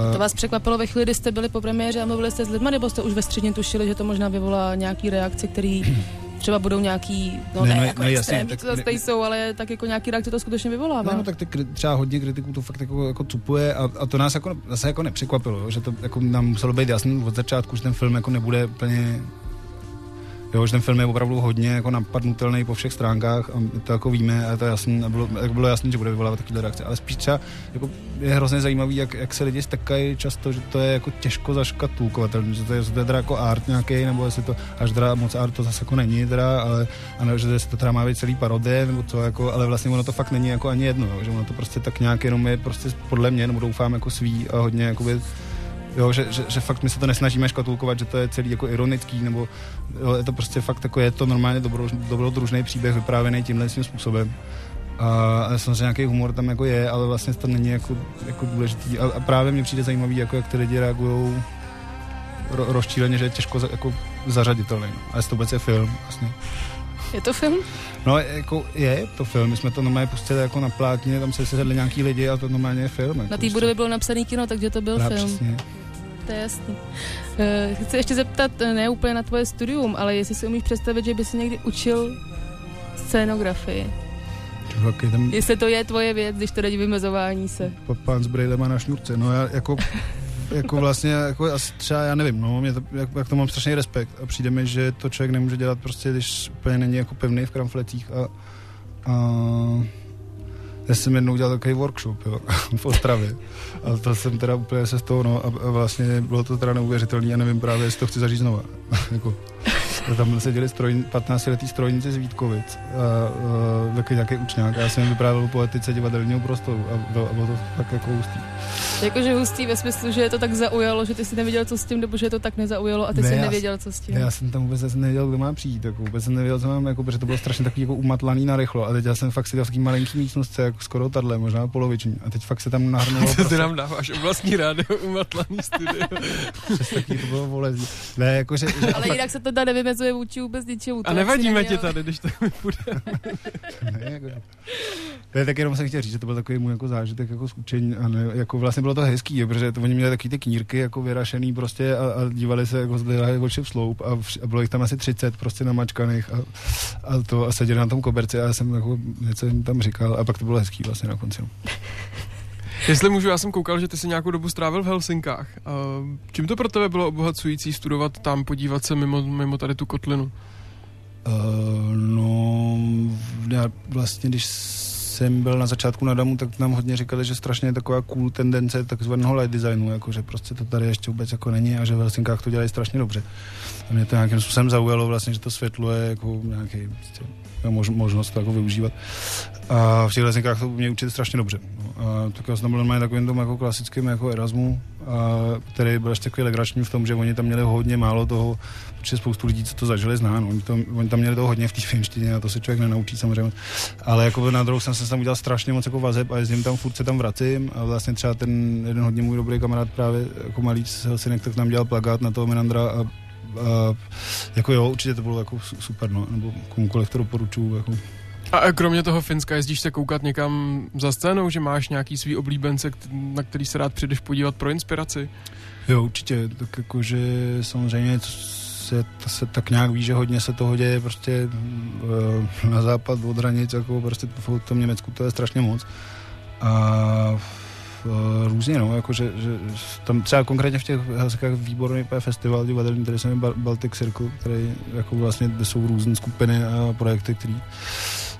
a... To vás překvapilo ve chvíli, kdy jste byli po premiéře a mluvili jste s lidmi, nebo jste už ve středně tušili, že to možná vyvolá nějaký reakce, který <clears throat> třeba budou nějaký, no ne, ne, ne jako ne extrém, jasně, to ne, jsou, ale tak jako nějaký reakce to skutečně vyvolává. Ne, no tak ty, třeba hodně kritiků to fakt jako, jako cupuje a, a, to nás jako, zase jako nepřekvapilo, že to jako nám muselo být jasný od začátku, že ten film jako nebude úplně Jo, že ten film je opravdu hodně jako napadnutelný po všech stránkách a my to jako víme a to jasný, a bylo, bylo jasné, že bude vyvolávat takové reakce. Ale spíš třeba jako je hrozně zajímavý, jak, jak se lidi stekají často, že to je jako těžko zaškatulkovatelné, že to je, že to je teda jako art nějaký, nebo jestli to až teda moc art to zase jako není teda, ale a ne, že to teda má být celý parodie, nebo co jako, ale vlastně ono to fakt není jako ani jedno, jo, že ono to prostě tak nějak jenom je prostě podle mě, nebo doufám jako svý a hodně jakoby Jo, že, že, že, fakt my se to nesnažíme škatulkovat, že to je celý jako ironický, nebo jo, je to prostě fakt jako je to normálně dobro, dobrodružný příběh vyprávěný tímhle tím způsobem. A samozřejmě nějaký humor tam jako je, ale vlastně to není jako, jako důležitý. A, a právě mě přijde zajímavý, jako jak ty lidi reagují ro, rozčíleně, že je těžko za, jako zařaditelný. No. A je to vůbec je film, vlastně. Je to film? No, jako je to film. My jsme to normálně pustili jako na plátně, tam se sedli nějaký lidi a to normálně je film. Jako na té budově bylo napsaný kino, takže to byl Právě film. Přesně to je jasný. Uh, chci ještě zeptat, eh, ne úplně na tvoje studium, ale jestli si umíš představit, že by si někdy učil scénografii. Tam... Jestli to je tvoje věc, když to jde vymezování se. Pán s brejlema na šňůrce. No já jako jako vlastně, jako asi třeba, já nevím, no, mě to, jak, jak to mám strašný respekt a přijde mi, že to člověk nemůže dělat prostě, když úplně není jako pevný v kramflecích a, a já jsem jednou udělal takový workshop jo, <laughs> v Ostravě. A to jsem teda úplně se z toho, no, a, vlastně bylo to teda neuvěřitelné a nevím právě, jestli to chci zažít znova. <laughs> jako, tam seděli stroj, 15-letý strojníci z Vítkovic a, a takový nějaký učňák a já jsem jim vyprávěl po etice divadelního prostoru a, to, a bylo to tak jako hustý. Jakože hustý ve smyslu, že je to tak zaujalo, že ty jsi nevěděl, co s tím, nebo že je to tak nezaujalo a ty ne, jsi nevěděl, co s tím. Já jsem tam vůbec nevěděl, kdo má přijít, jako vůbec jsem nevěděl, co mám, jako, protože to bylo strašně takový jako umatlaný na rychlo. A teď já jsem fakt seděl v takový malinký místnosti, jako skoro tadle, možná poloviční. A teď fakt se tam nahrnulo. <laughs> ty prostě... nám dáváš vlastní rádio, umatlaný studio. <laughs> Přes taky to bylo. Ne, jako, že, že Ale jinak se to tady nevymezuje vůči vůbec ničemu. A nevadíme ti tady, když to <laughs> mi půjde. ne, jako, ne, tak jenom jsem chtěl říct, že to byl takový můj jako zážitek jako z učení a ne, jako vlastně bylo to hezký, protože to, oni měli taky ty knírky jako vyrašený prostě a, a dívali se jako zdělali oči v sloup a, v, a, bylo jich tam asi 30 prostě namačkaných a, a to a seděli na tom koberci a já jsem jako něco jim tam říkal a pak to bylo hezký vlastně na konci. Jestli můžu, já jsem koukal, že ty jsi nějakou dobu strávil v Helsinkách. Čím to pro tebe bylo obohacující studovat tam, podívat se mimo, mimo tady tu kotlinu? Uh, no, já vlastně, když jsem byl na začátku na Damu, tak nám hodně říkali, že strašně je taková cool tendence takzvaného light designu, jako že prostě to tady ještě vůbec jako není a že v Helsinkách to dělají strašně dobře. A mě to nějakým způsobem zaujalo vlastně, že to světlo je jako nějaký prostě, mož, možnost to jako využívat. A v těch Helsinkách to mě učit strašně dobře. A tak já jsem byl normálně takovým tom jako klasickým jako Erasmu, a, který byl ještě takový legrační v tom, že oni tam měli hodně málo toho, protože spoustu lidí, co to zažili, zná. No. Oni, to, oni tam měli toho hodně v té finštině a to se člověk nenaučí samozřejmě. Ale jako na druhou jsem se tam udělal strašně moc jako vazeb a jezdím tam furt se tam vracím a vlastně třeba ten jeden hodně můj dobrý kamarád právě jako malý Helsinek, tak tam dělal plagát na toho Menandra a, a jako jo, určitě to bylo jako super, no, nebo komukoliv to doporučuju, jako a kromě toho Finska jezdíš se koukat někam za scénou, že máš nějaký svý oblíbence, na který se rád přijdeš podívat pro inspiraci? Jo, určitě. Tak jakože samozřejmě se, se tak nějak ví, že hodně se toho děje prostě uh, na západ od hranic, jako prostě v tom Německu to je strašně moc. A uh, různě, no, jako že, že tam třeba konkrétně v těch Helsinkách výborný festival divadelní, který se jmenuje Baltic Circle, který jako vlastně, kde jsou různé skupiny a projekty, které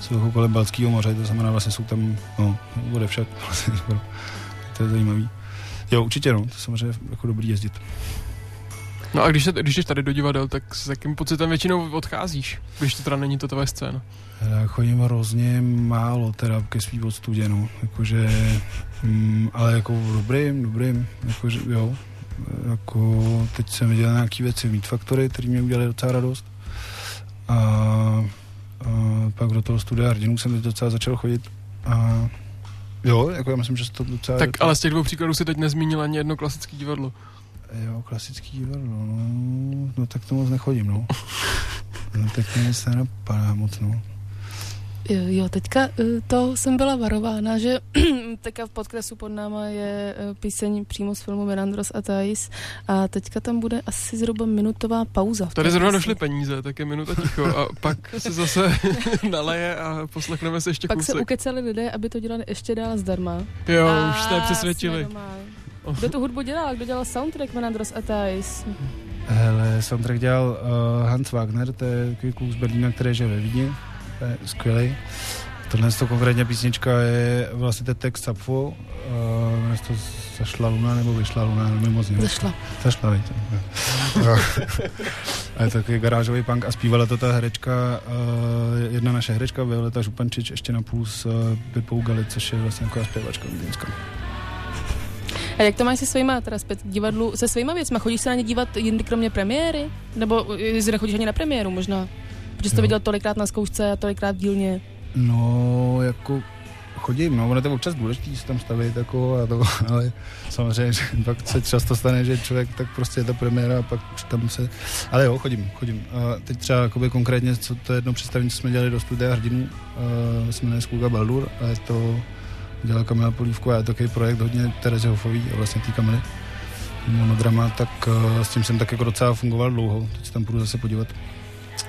jsou kolem Balckého moře, to znamená vlastně jsou tam, no, bude však, <laughs> vlastně, to je zajímavý. Jo, určitě, no, to samozřejmě jako dobrý jezdit. No a když, se, když jdeš tady do divadel, tak s jakým pocitem většinou odcházíš, když to teda není to tvoje scéna? Já chodím hrozně málo teda ke svý odstudě, no. Jakože, mm, ale jako v dobrým, dobrým, jakože jo. Jako teď jsem viděl nějaký věci v Meat Factory, který mě udělali docela radost. A, a pak do toho studia hrdinů jsem teď docela začal chodit. A jo, jako já myslím, že to docela... Tak ale z těch dvou příkladů si teď nezmínil ani jedno klasické divadlo. Jo, klasický divadlo, no, no tak to moc nechodím, no. <laughs> no tak mě nic nenapadá moc, no. Jo, jo, teďka eh, to jsem byla varována, že <clears throat> teďka v podkresu pod náma je eh, píseň přímo z filmu Mirandros a Thais a teďka tam bude asi zhruba minutová pauza. v Tady zrovna písni. došly peníze, tak je minuta ticho a <laughs> pak se zase <laughs> naleje a poslechneme se ještě Pak se kousek. ukecali lidé, aby to dělali ještě dál zdarma. Jo, A už jste je přesvědčili. Kdo tu hudbu dělal? Kdo dělal soundtrack Mirandros a Thais? Hele, soundtrack dělal uh, Hans Wagner, to je kluk z Berlína, který žije ve Vídni, je skvělý. Tohle to konkrétně písnička je vlastně ten text Sapfo, uh, to Zašla luna nebo Vyšla luna, nevím moc nevím. Zašla. Zašla, víte. Jo. <laughs> a je to takový garážový punk a zpívala to ta herečka, uh, jedna naše herečka, Violeta Župančič, ještě na půl s uh, Pipou Gali, což je vlastně taková zpěvačka vídeňská. A jak to máš se svýma, teda zpět divadlu, se svýma věcma? Chodíš se na ně dívat jindy kromě premiéry? Nebo jestli nechodíš ani na premiéru možná? Protože jsi to viděl tolikrát na zkoušce a tolikrát v dílně. No, jako chodím, no, ono je to občas důležitý se tam stavit, jako, a to, <laughs> ale samozřejmě, že pak se často stane, že člověk tak prostě je ta premiéra a pak tam se, ale jo, chodím, chodím. A teď třeba jakoby konkrétně, co to jedno představení, co jsme dělali do studia hrdinů, uh, se jmenuje Skůga Baldur a je to, dělala Kamila Polívku a je to takový projekt hodně Terezy Hofový a vlastně té Kamily monodrama, tak uh, s tím jsem tak jako docela fungoval dlouho, teď se tam půjdu zase podívat.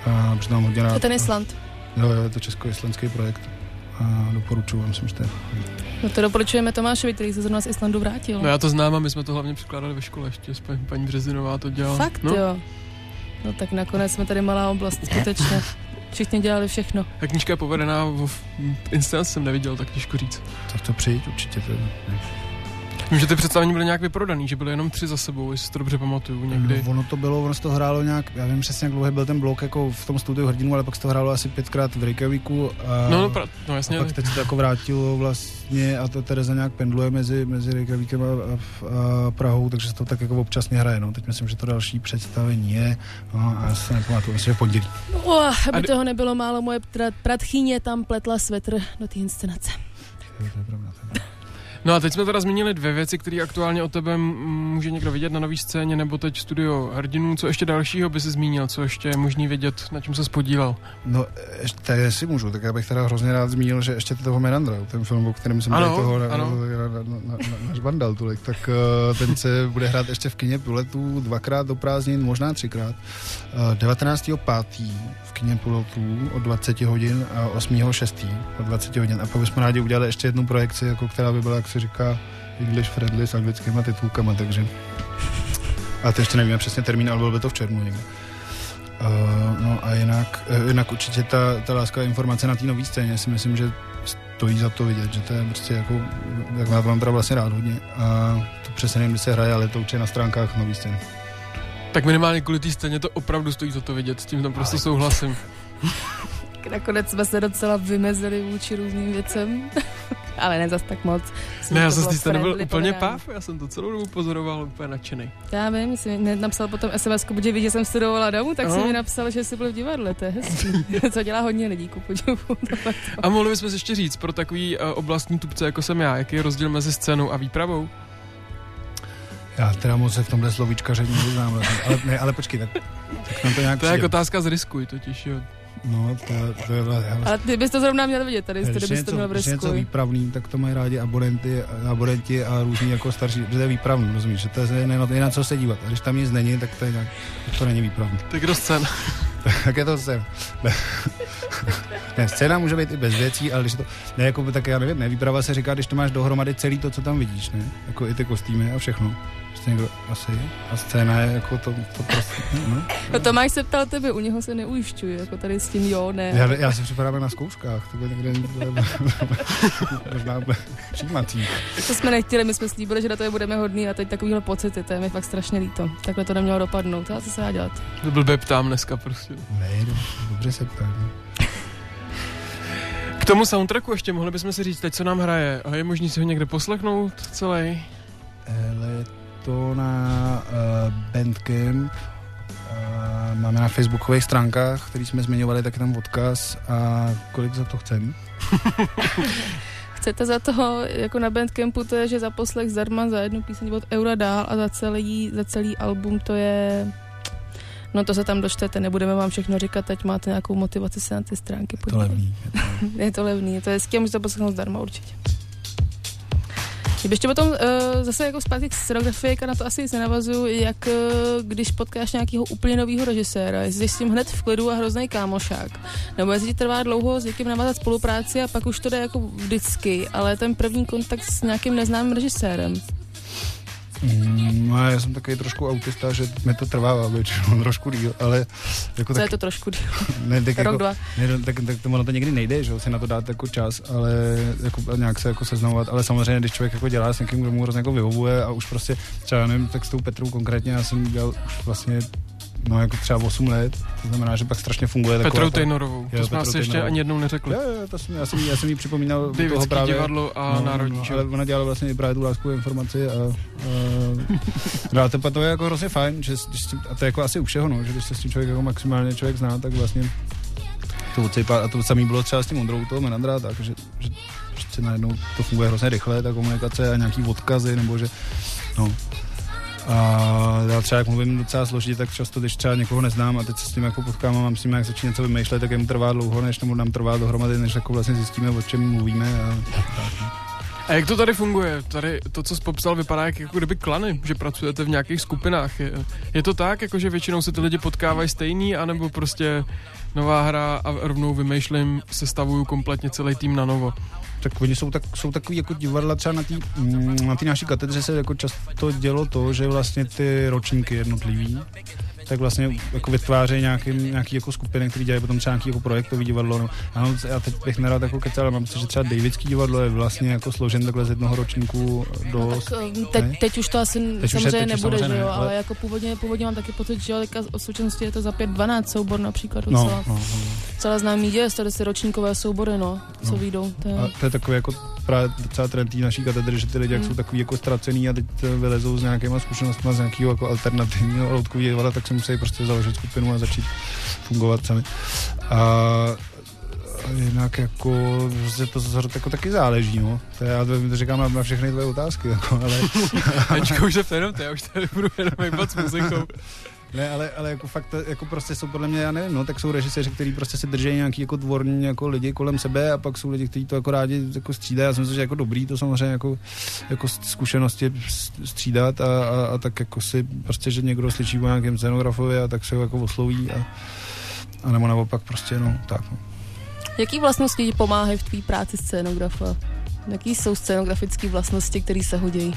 A protože hodně To rád. je ten Island. Jo, jo, je to česko-islandský projekt a doporučuji, myslím, že to je No to doporučujeme Tomášovi, který se zrovna z Islandu vrátil. No já to znám a my jsme to hlavně překládali ve škole ještě, s paní, paní Březinová to dělala. Fakt no, jo. No tak nakonec jsme tady malá oblast, skutečně. <laughs> Všichni dělali všechno. Ta knížka je povedená, v inscenaci jsem neviděl, tak těžko říct. Tak to přijít určitě. To je. Vím, že ty představení byly nějak vyprodaný, že byly jenom tři za sebou, jestli si to dobře pamatuju někdy. No, ono to bylo, ono se to hrálo nějak, já vím přesně, jak dlouhý byl ten blok jako v tom studiu hrdinu, ale pak se to hrálo asi pětkrát v Reykjavíku. A, No, no, pra, no a jasně, pak teď se to jako vrátilo vlastně a to Tereza nějak pendluje mezi, mezi Reykjavíkem a, a, a, Prahou, takže se to tak jako občasně hraje. No. Teď myslím, že to další představení je, no, a já se nepamatuju, myslím, že v pondělí. No, a aby A d- toho nebylo málo, moje pratchyně tam pletla svetr do té inscenace. To je pravda, to je pravda. No a teď jsme teda zmínili dvě věci, které aktuálně o tebe může někdo vidět na nový scéně, nebo teď studio hrdinů. Co ještě dalšího by si zmínil, co ještě je možný vidět, na čem se spodílel? No, ještě, jestli můžu, tak já bych teda hrozně rád zmínil, že ještě toho Mirandra, ten film, o kterém jsem Ano, tady toho na, na, na, na, tolik, tak uh, ten se bude hrát ještě v kině Pilotu dvakrát do prázdnin, možná třikrát. Uh, 19.5. kině Pilotů od 20 hodin a 8.6. od 20 hodin. A pak bychom rádi udělali ještě jednu projekci, jako která by byla, jak se říká, English friendly s anglickýma titulkama, takže a to ještě nevíme přesně termín, ale bylo by to v červnu někde. Uh, no a jinak, uh, jinak určitě ta, ta láska informace na té nové scéně si myslím, že stojí za to vidět, že to je prostě jako, jak mám teda vlastně rád hodně a to přesně nevím, kdy se hraje, ale to určitě na stránkách nový scény. Tak minimálně kvůli té scéně to opravdu stojí za to vidět, s tím tam prostě souhlasím. Nakonec jsme se docela vymezili vůči různým věcem. <laughs> Ale ne zas tak moc. Myslím, Ne, já to jsem z bylo té scény byl friendly úplně páv, já jsem to celou dobu pozoroval úplně nadšený. Já vím, jsi napsal potom SMS, protože vidí, že jsem studovala domů, tak si mi napsal, že jsi byl v divadle, to je hezký. <laughs> Co dělá hodně lidí, ku podivu. <laughs> A mohli bychom si ještě říct pro takový uh, oblastní tupce, jako jsem já, jaký je rozdíl mezi scénou a výpravou? Já teda moc se v tomhle slovíčkaření vlastně. ale, ne, ale počkej, tak, tak nám to nějak To je jako otázka z riskuj totiž, jo. No, to, to je vlastně, Ale ty bys to zrovna měl vidět tady, Když tady je bys to měl v když je něco risku. výpravný, tak to mají rádi abonenty, abonenti a různí jako starší, že to je výpravný, rozumíš, že to je, je na co se dívat. A když tam nic není, tak to, je nějak, tak to není výpravný. Tak do scén. <laughs> tak je to sem. ne, scéna může být i bez věcí, ale když to, ne, jako tak já nevím, ne, výprava se říká, když to máš dohromady celý to, co tam vidíš, ne, jako i ty kostýmy a všechno. Prostě někdo asi, a scéna je jako to, to prostě, no. No Tomáš se ptal tebe, u něho se neujišťuji, jako tady s tím jo, ne. Já, já si připadám na zkouškách, to bude někde možná bude přijímací. To jsme nechtěli, my jsme slíbili, že na to je budeme hodný a teď takovýhle pocity, to je mi fakt strašně líto. Takhle to nemělo dopadnout, já co se dá dělat. To blbě ptám dneska prostě. Ne, do- dobře se ptám. K tomu soundtracku ještě mohli bychom si říct teď, co nám hraje. A je možný si ho někde poslechnout celý? Hele, to na uh, Bandcamp, uh, máme na facebookových stránkách, který jsme zmiňovali, tak je tam odkaz a kolik za to chcem. <laughs> Chcete za toho, jako na Bandcampu, to je, že za poslech zdarma za jednu píseň od eura dál a za celý, za celý album to je... No to se tam dočtete, nebudeme vám všechno říkat, teď máte nějakou motivaci se na ty stránky To podívat. levný. je to- <laughs> Je to levný, je to hezký a můžete poslechnout zdarma určitě. Ještě potom uh, zase jako zpátky k scenografii, a na to asi nenavazuju, jak uh, když potkáš nějakého úplně nového režiséra, jestli jsi s tím hned v klidu a hrozný kámošák, nebo jestli ti trvá dlouho s někým navázat spolupráci a pak už to jde jako vždycky, ale ten první kontakt s nějakým neznámým režisérem. Mm, no, já jsem takový trošku autista, že mi to trvá většinou trošku díl, ale jako Co tak, je to trošku díl? ne, tak <laughs> Rok, jako, dva. ne, tak, tak to, ono to někdy nejde, že si na to dát jako čas, ale jako, nějak se jako seznamovat, ale samozřejmě, když člověk jako dělá s někým, kdo mu hrozně jako vyhovuje a už prostě třeba, já nevím, tak s tou Petrou konkrétně, já jsem dělal už vlastně no jako třeba 8 let, to znamená, že pak strašně funguje taková Petrou Tejnorovou. To jsme asi ještě ani jednou neřekli. Jo, jo, to jsem, já, jsem, já jsem jí připomínal u toho Davidský právě. divadlo a no, Národní. no, ale ona dělala vlastně i právě tu lásku informaci a, a, no, to, to je jako hrozně fajn, že, a to je jako asi u všeho, no, že když se s tím člověk jako maximálně člověk zná, tak vlastně to odsejpá, a to samé bylo třeba s tím Ondrou toho Menandra, tak, že, že prostě najednou to funguje hrozně rychle, ta komunikace a nějaký odkazy, nebo že, no, a já třeba jak mluvím docela složitě, tak často, když třeba někoho neznám a teď se s tím jako potkám a mám s ním jak začít něco vymýšlet, tak jim trvá dlouho, než nebo nám trvá dohromady, než jako vlastně zjistíme, o čem mluvíme. A. A jak to tady funguje? Tady to, co jsi popsal, vypadá jak, jako kdyby klany, že pracujete v nějakých skupinách. Je, je to tak, jako že většinou se ty lidi potkávají stejný, anebo prostě nová hra a rovnou vymýšlím, sestavuju kompletně celý tým na novo. tak oni jsou, tak, jsou takový jako divadla třeba na té na tý naší katedře se jako často dělo to, že vlastně ty ročníky jednotlivý tak vlastně jako vytvářejí nějaký, nějaký jako skupiny, které dělají potom třeba nějaký jako projektový divadlo. No. Já, mám, já teď bych nerad jako kecal, ale mám pocit, že třeba Davidský divadlo je vlastně jako složen takhle z jednoho ročníku do... Tak, eh, teď, teď už to asi je- samozřejmě teď už nebude, samozřejmě že jo, ale ale- jako původně, původně mám taky pocit, že jo, teďka od současnosti je to za 5-12 soubor například No, docela, no, no. docela známý je, tady si ročníkové soubory, no, co No. výjdou. To je, A to je takový jako právě docela trend té naší katedry, že ty lidi jak Mm. jsou takový jako ztracený a teď vylezou s nějakýma zkušenostmi z nějakého jako alternativního loutkového divadla, tak se musí prostě založit skupinu a začít fungovat sami. A a jinak jako, prostě to zase jako taky záleží, no. To já to, to říkám na, na všechny tvoje otázky, jako, ale, <laughs> Ačko už se to jenom ty, já už tady budu jenom s muzikou. <laughs> ne, ale, ale jako fakt, jako prostě jsou podle mě, já nevím, no, tak jsou režiséři, kteří prostě si drží nějaký jako dvorní jako lidi kolem sebe a pak jsou lidi, kteří to jako rádi jako střídají. Já si myslím, že jako dobrý to samozřejmě jako, jako zkušenosti střídat a, a, a, tak jako si prostě, že někdo slyší o nějakém scenografovi a tak se ho jako osloví a, a nebo naopak prostě, no, tak. No. Jaký vlastnosti ti pomáhají v tvý práci scénografa? Jaký jsou scénografické vlastnosti, které se hodí?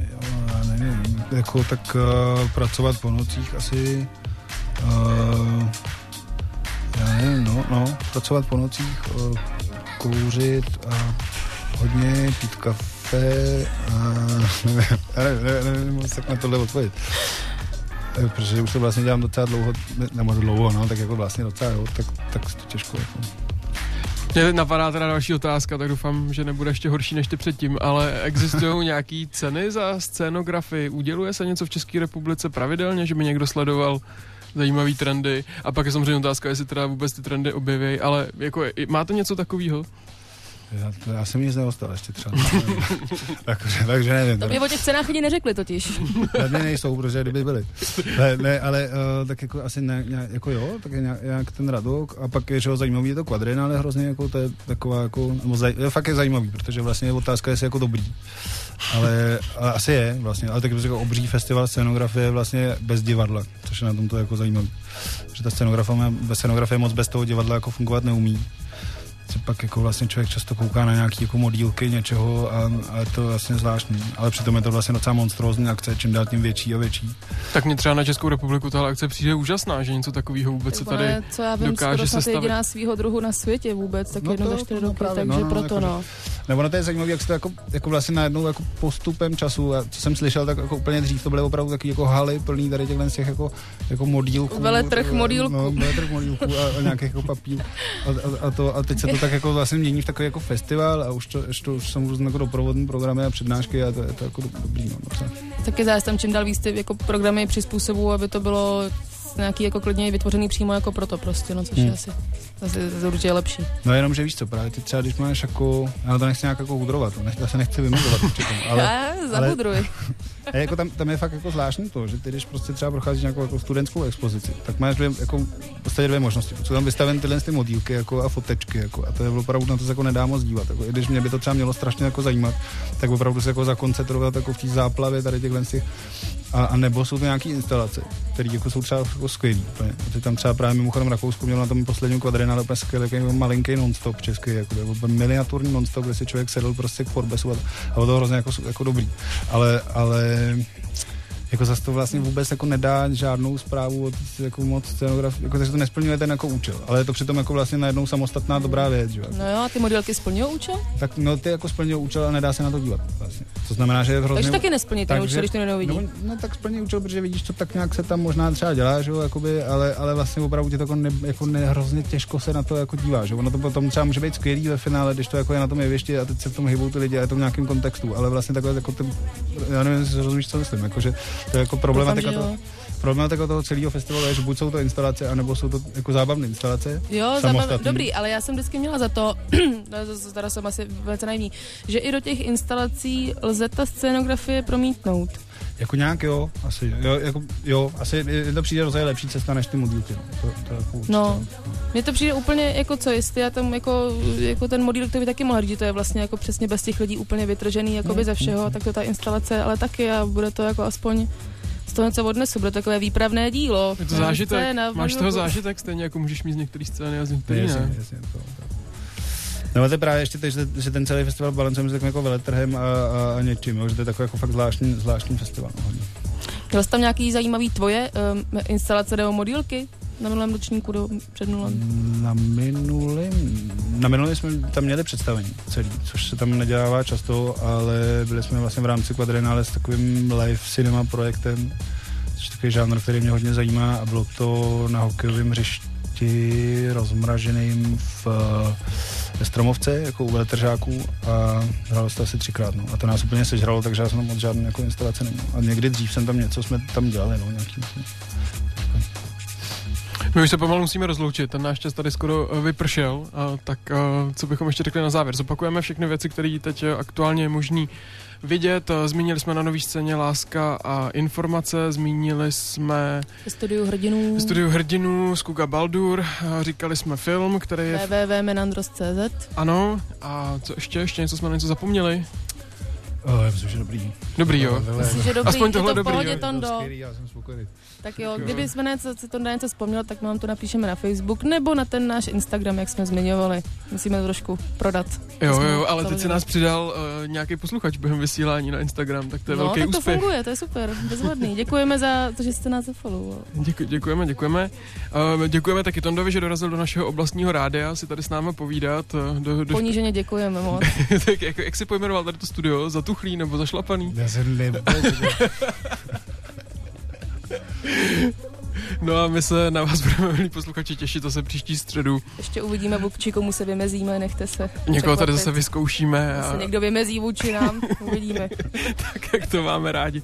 Jo, já nevím, jako tak uh, pracovat po nocích asi, uh, já nevím, no, no, pracovat po nocích, uh, kouřit a hodně pít kafe <laughs> a nevím, nevím, nevím, nevím moc tak na tohle odpovědět. Protože už to vlastně dělám docela dlouho, ne- nebo dlouho, no, tak jako vlastně docela, jo, tak, tak to těžko jako. Mě napadá teda další otázka, tak doufám, že nebude ještě horší než ty předtím, ale existují <laughs> nějaký ceny za scénografii? Uděluje se něco v České republice pravidelně, že by někdo sledoval zajímavý trendy? A pak je samozřejmě otázka, jestli teda vůbec ty trendy objeví, ale jako, máte něco takového? Já, to, já jsem nic neostal ještě třeba. <laughs> takže, takže nevím. To mě o těch cenách ani neřekli totiž. <laughs> Tady nejsou, protože kdyby byli. Ne, ne ale uh, tak jako asi ne, nějak, jako jo, tak je nějak, nějak ten Radok a pak je, že ho zajímavý, je to kvadrin, ale hrozně jako to je taková jako, nebo zaj, je, fakt je zajímavý, protože vlastně je otázka, jestli je jako dobrý. Ale, ale asi je vlastně, ale taky jako obří festival scenografie vlastně bez divadla, což je na tom to jako zajímavý. Že ta scenografie, scenografie moc bez toho divadla jako fungovat neumí pak jako vlastně člověk často kouká na nějaký jako modílky něčeho a, a je to vlastně zvláštní. Ale přitom je to vlastně docela monstrózní akce, čím dál tím větší a větší. Tak mě třeba na Českou republiku tahle akce přijde úžasná, že něco takového vůbec se tady co já vím, dokáže je sestavit. jediná svého druhu na světě vůbec, tak No jedno to- za čtyři no roky, právě, takže no, no, proto jako- no. Nebo no to je zajímavé, jak se to jako, jako vlastně najednou jako postupem času, a co jsem slyšel, tak jako úplně dřív to byly opravdu taky jako haly plný tady těchhle z těch jako, jako modílků. Veletrh To- modílků. No, veletrh modílků a, a nějakých jako papír. A, a, a, to, a teď se to tak jako vlastně mění v takový jako festival a už to, už to už jsou různé jako doprovodné programy a přednášky a to je to jako dobrý. No, docela. Taky zás tam čím dál víc ty jako programy přizpůsobují, aby to bylo nějaký jako klidně vytvořený přímo jako proto prostě, no což je Hmm. Asi určitě lepší. no jenom, že víš co, právě ty třeba, když máš jako, já to nechci nějak jako udrovat, to nech, já se nechci vymezovat určitě, <laughs> ale, Ale, zabudruj. <laughs> A jako tam, tam, je fakt jako zvláštní to, že ty, když prostě třeba procházíš nějakou jako studentskou expozici, tak máš dvě, jako, v podstatě dvě možnosti. Jsou tam vystaveny tyhle ty modílky jako, a fotečky jako, a to je opravdu na to se jako nedá moc dívat. Jako, I když mě by to třeba mělo strašně jako zajímat, tak opravdu se jako zakoncentrovat jako v té záplavě tady těchhle těch a, a, nebo jsou to nějaké instalace, které jako jsou třeba jako skvělý. Teď tam třeba právě mimochodem Rakousko mělo na tom posledním kvadrinále úplně skvělý jako malinký non-stop český, jako, jako miniaturní non-stop, kde si člověk sedl prostě k Forbesu a, a bylo to hrozně jako, jako dobrý. Ale, ale jako zase to vlastně vůbec jako nedá žádnou zprávu od jako moc scenograf, jako takže to nesplňuje ten jako účel, ale je to přitom jako vlastně najednou samostatná dobrá věc, že? jo. No jo, a ty modelky splňují účel? Tak no ty jako splňují účel a nedá se na to dívat vlastně. To znamená, že je hrozně... Takže taky nesplní ten účel, když to neuvidí. No, no, tak splní účel, protože vidíš, co tak nějak se tam možná třeba dělá, že jo, jakoby, ale, ale vlastně opravdu ti to jako, ne, jako ne, hrozně těžko se na to jako dívá, že ono to potom třeba může být skvělý ve finále, když to jako je na tom jevišti a teď se v tom hybou ty lidi a je to v nějakém kontextu, ale vlastně takhle jako ty, já nevím, jestli rozumíš, co myslím, jakože to je jako problematika Doufám, toho, problematika toho celého festivalu je, že buď jsou to instalace, anebo jsou to jako zábavné instalace. Jo, samostatný. dobrý, ale já jsem vždycky měla za to, <clears throat> no, teda jsem asi velice naivní, že i do těch instalací lze ta scénografie promítnout. Jako nějak jo, asi jo, jako, jo, asi je to přijde rozhodně lepší cesta než ty modílky, no. To, to jako určitě, No. Mně to přijde úplně jako co, jestli já tam jako, jako ten model, to by taky mohl říct, že to je vlastně jako přesně bez těch lidí úplně vytržený jakoby ze všeho, tak to ta instalace, ale taky a bude to jako aspoň z toho něco odnesu, bude to takové výpravné dílo. Je to zážitek, scéna, máš toho jako- zážitek stejně jako můžeš mít z některých scény a z některých Jasně, ne. jasně, to, to. No ale to je právě ještě to, že, že ten celý festival balancuje mezi takovým jako veletrhem a, a, a něčím, jo, že to je takový jako fakt zvláštní, zvláštní festival. No, hodně. Měl jsi tam nějaký zajímavý tvoje um, instalace nebo modílky na minulém ročníku do před minulém? Na minulém, na minulém jsme tam měli představení celý, což se tam nedělává často, ale byli jsme vlastně v rámci Quadrenale s takovým live cinema projektem, což je takový žánr, který mě hodně zajímá a bylo to na hokejovém hřišti rozmraženým v, ve Stromovce, jako u veletržáků a hrálo se to asi třikrát, no. A to nás úplně sežralo, takže já jsem tam moc žádné jako instalace neměl. A někdy dřív jsem tam něco jsme tam dělali, no, nějaký, My už se pomalu musíme rozloučit, ten náš čas tady skoro eh, vypršel, a tak eh, co bychom ještě řekli na závěr. Zopakujeme všechny věci, které teď eh, aktuálně je možný vidět. Eh, Zmínili jsme na nový scéně Láska a informace, zmínili jsme studiu hrdinů studiu hrdinů z Kuga Baldur, eh, říkali jsme film, který je... www.menandros.cz Ano, a co ještě? Ještě něco jsme na něco zapomněli? Oh, já myslím, že dobrý. Dobrý, jo. Myslím, že dobrý, Aspoň je tohle to v dobrý, pohodě, jo. Tondo. Já jsem spokojený. Tak jo, kdyby jsme něco, si to něco vzpomněl, tak vám to napíšeme na Facebook nebo na ten náš Instagram, jak jsme zmiňovali. Musíme to trošku prodat. Jo, jsme jo, ale teď se nás přidal uh, nějaký posluchač během vysílání na Instagram, tak to je no, velký tak to úspěch. funguje, to je super, bezvadný. Děkujeme za to, že jste nás zafollowoval. Děku, děkujeme, děkujeme. Uh, děkujeme taky Tondovi, že dorazil do našeho oblastního rádia si tady s námi povídat. eh, Do, do, Poníženě děkujeme moc. <laughs> tak jak, jak si pojmenoval tady to studio? Zatuchlý nebo zašlapaný? Já jsem nevím. <laughs> No a my se na vás budeme, milí posluchači, těšit zase příští středu. Ještě uvidíme, vůči komu se vymezíme, nechte se. Někoho tady zase vyzkoušíme Se a někdo vymezí vůči nám, <laughs> uvidíme. <laughs> tak, jak to máme rádi.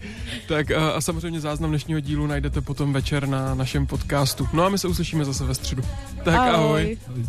Tak a, a samozřejmě záznam dnešního dílu najdete potom večer na našem podcastu. No a my se uslyšíme zase ve středu. Tak ahoj. ahoj.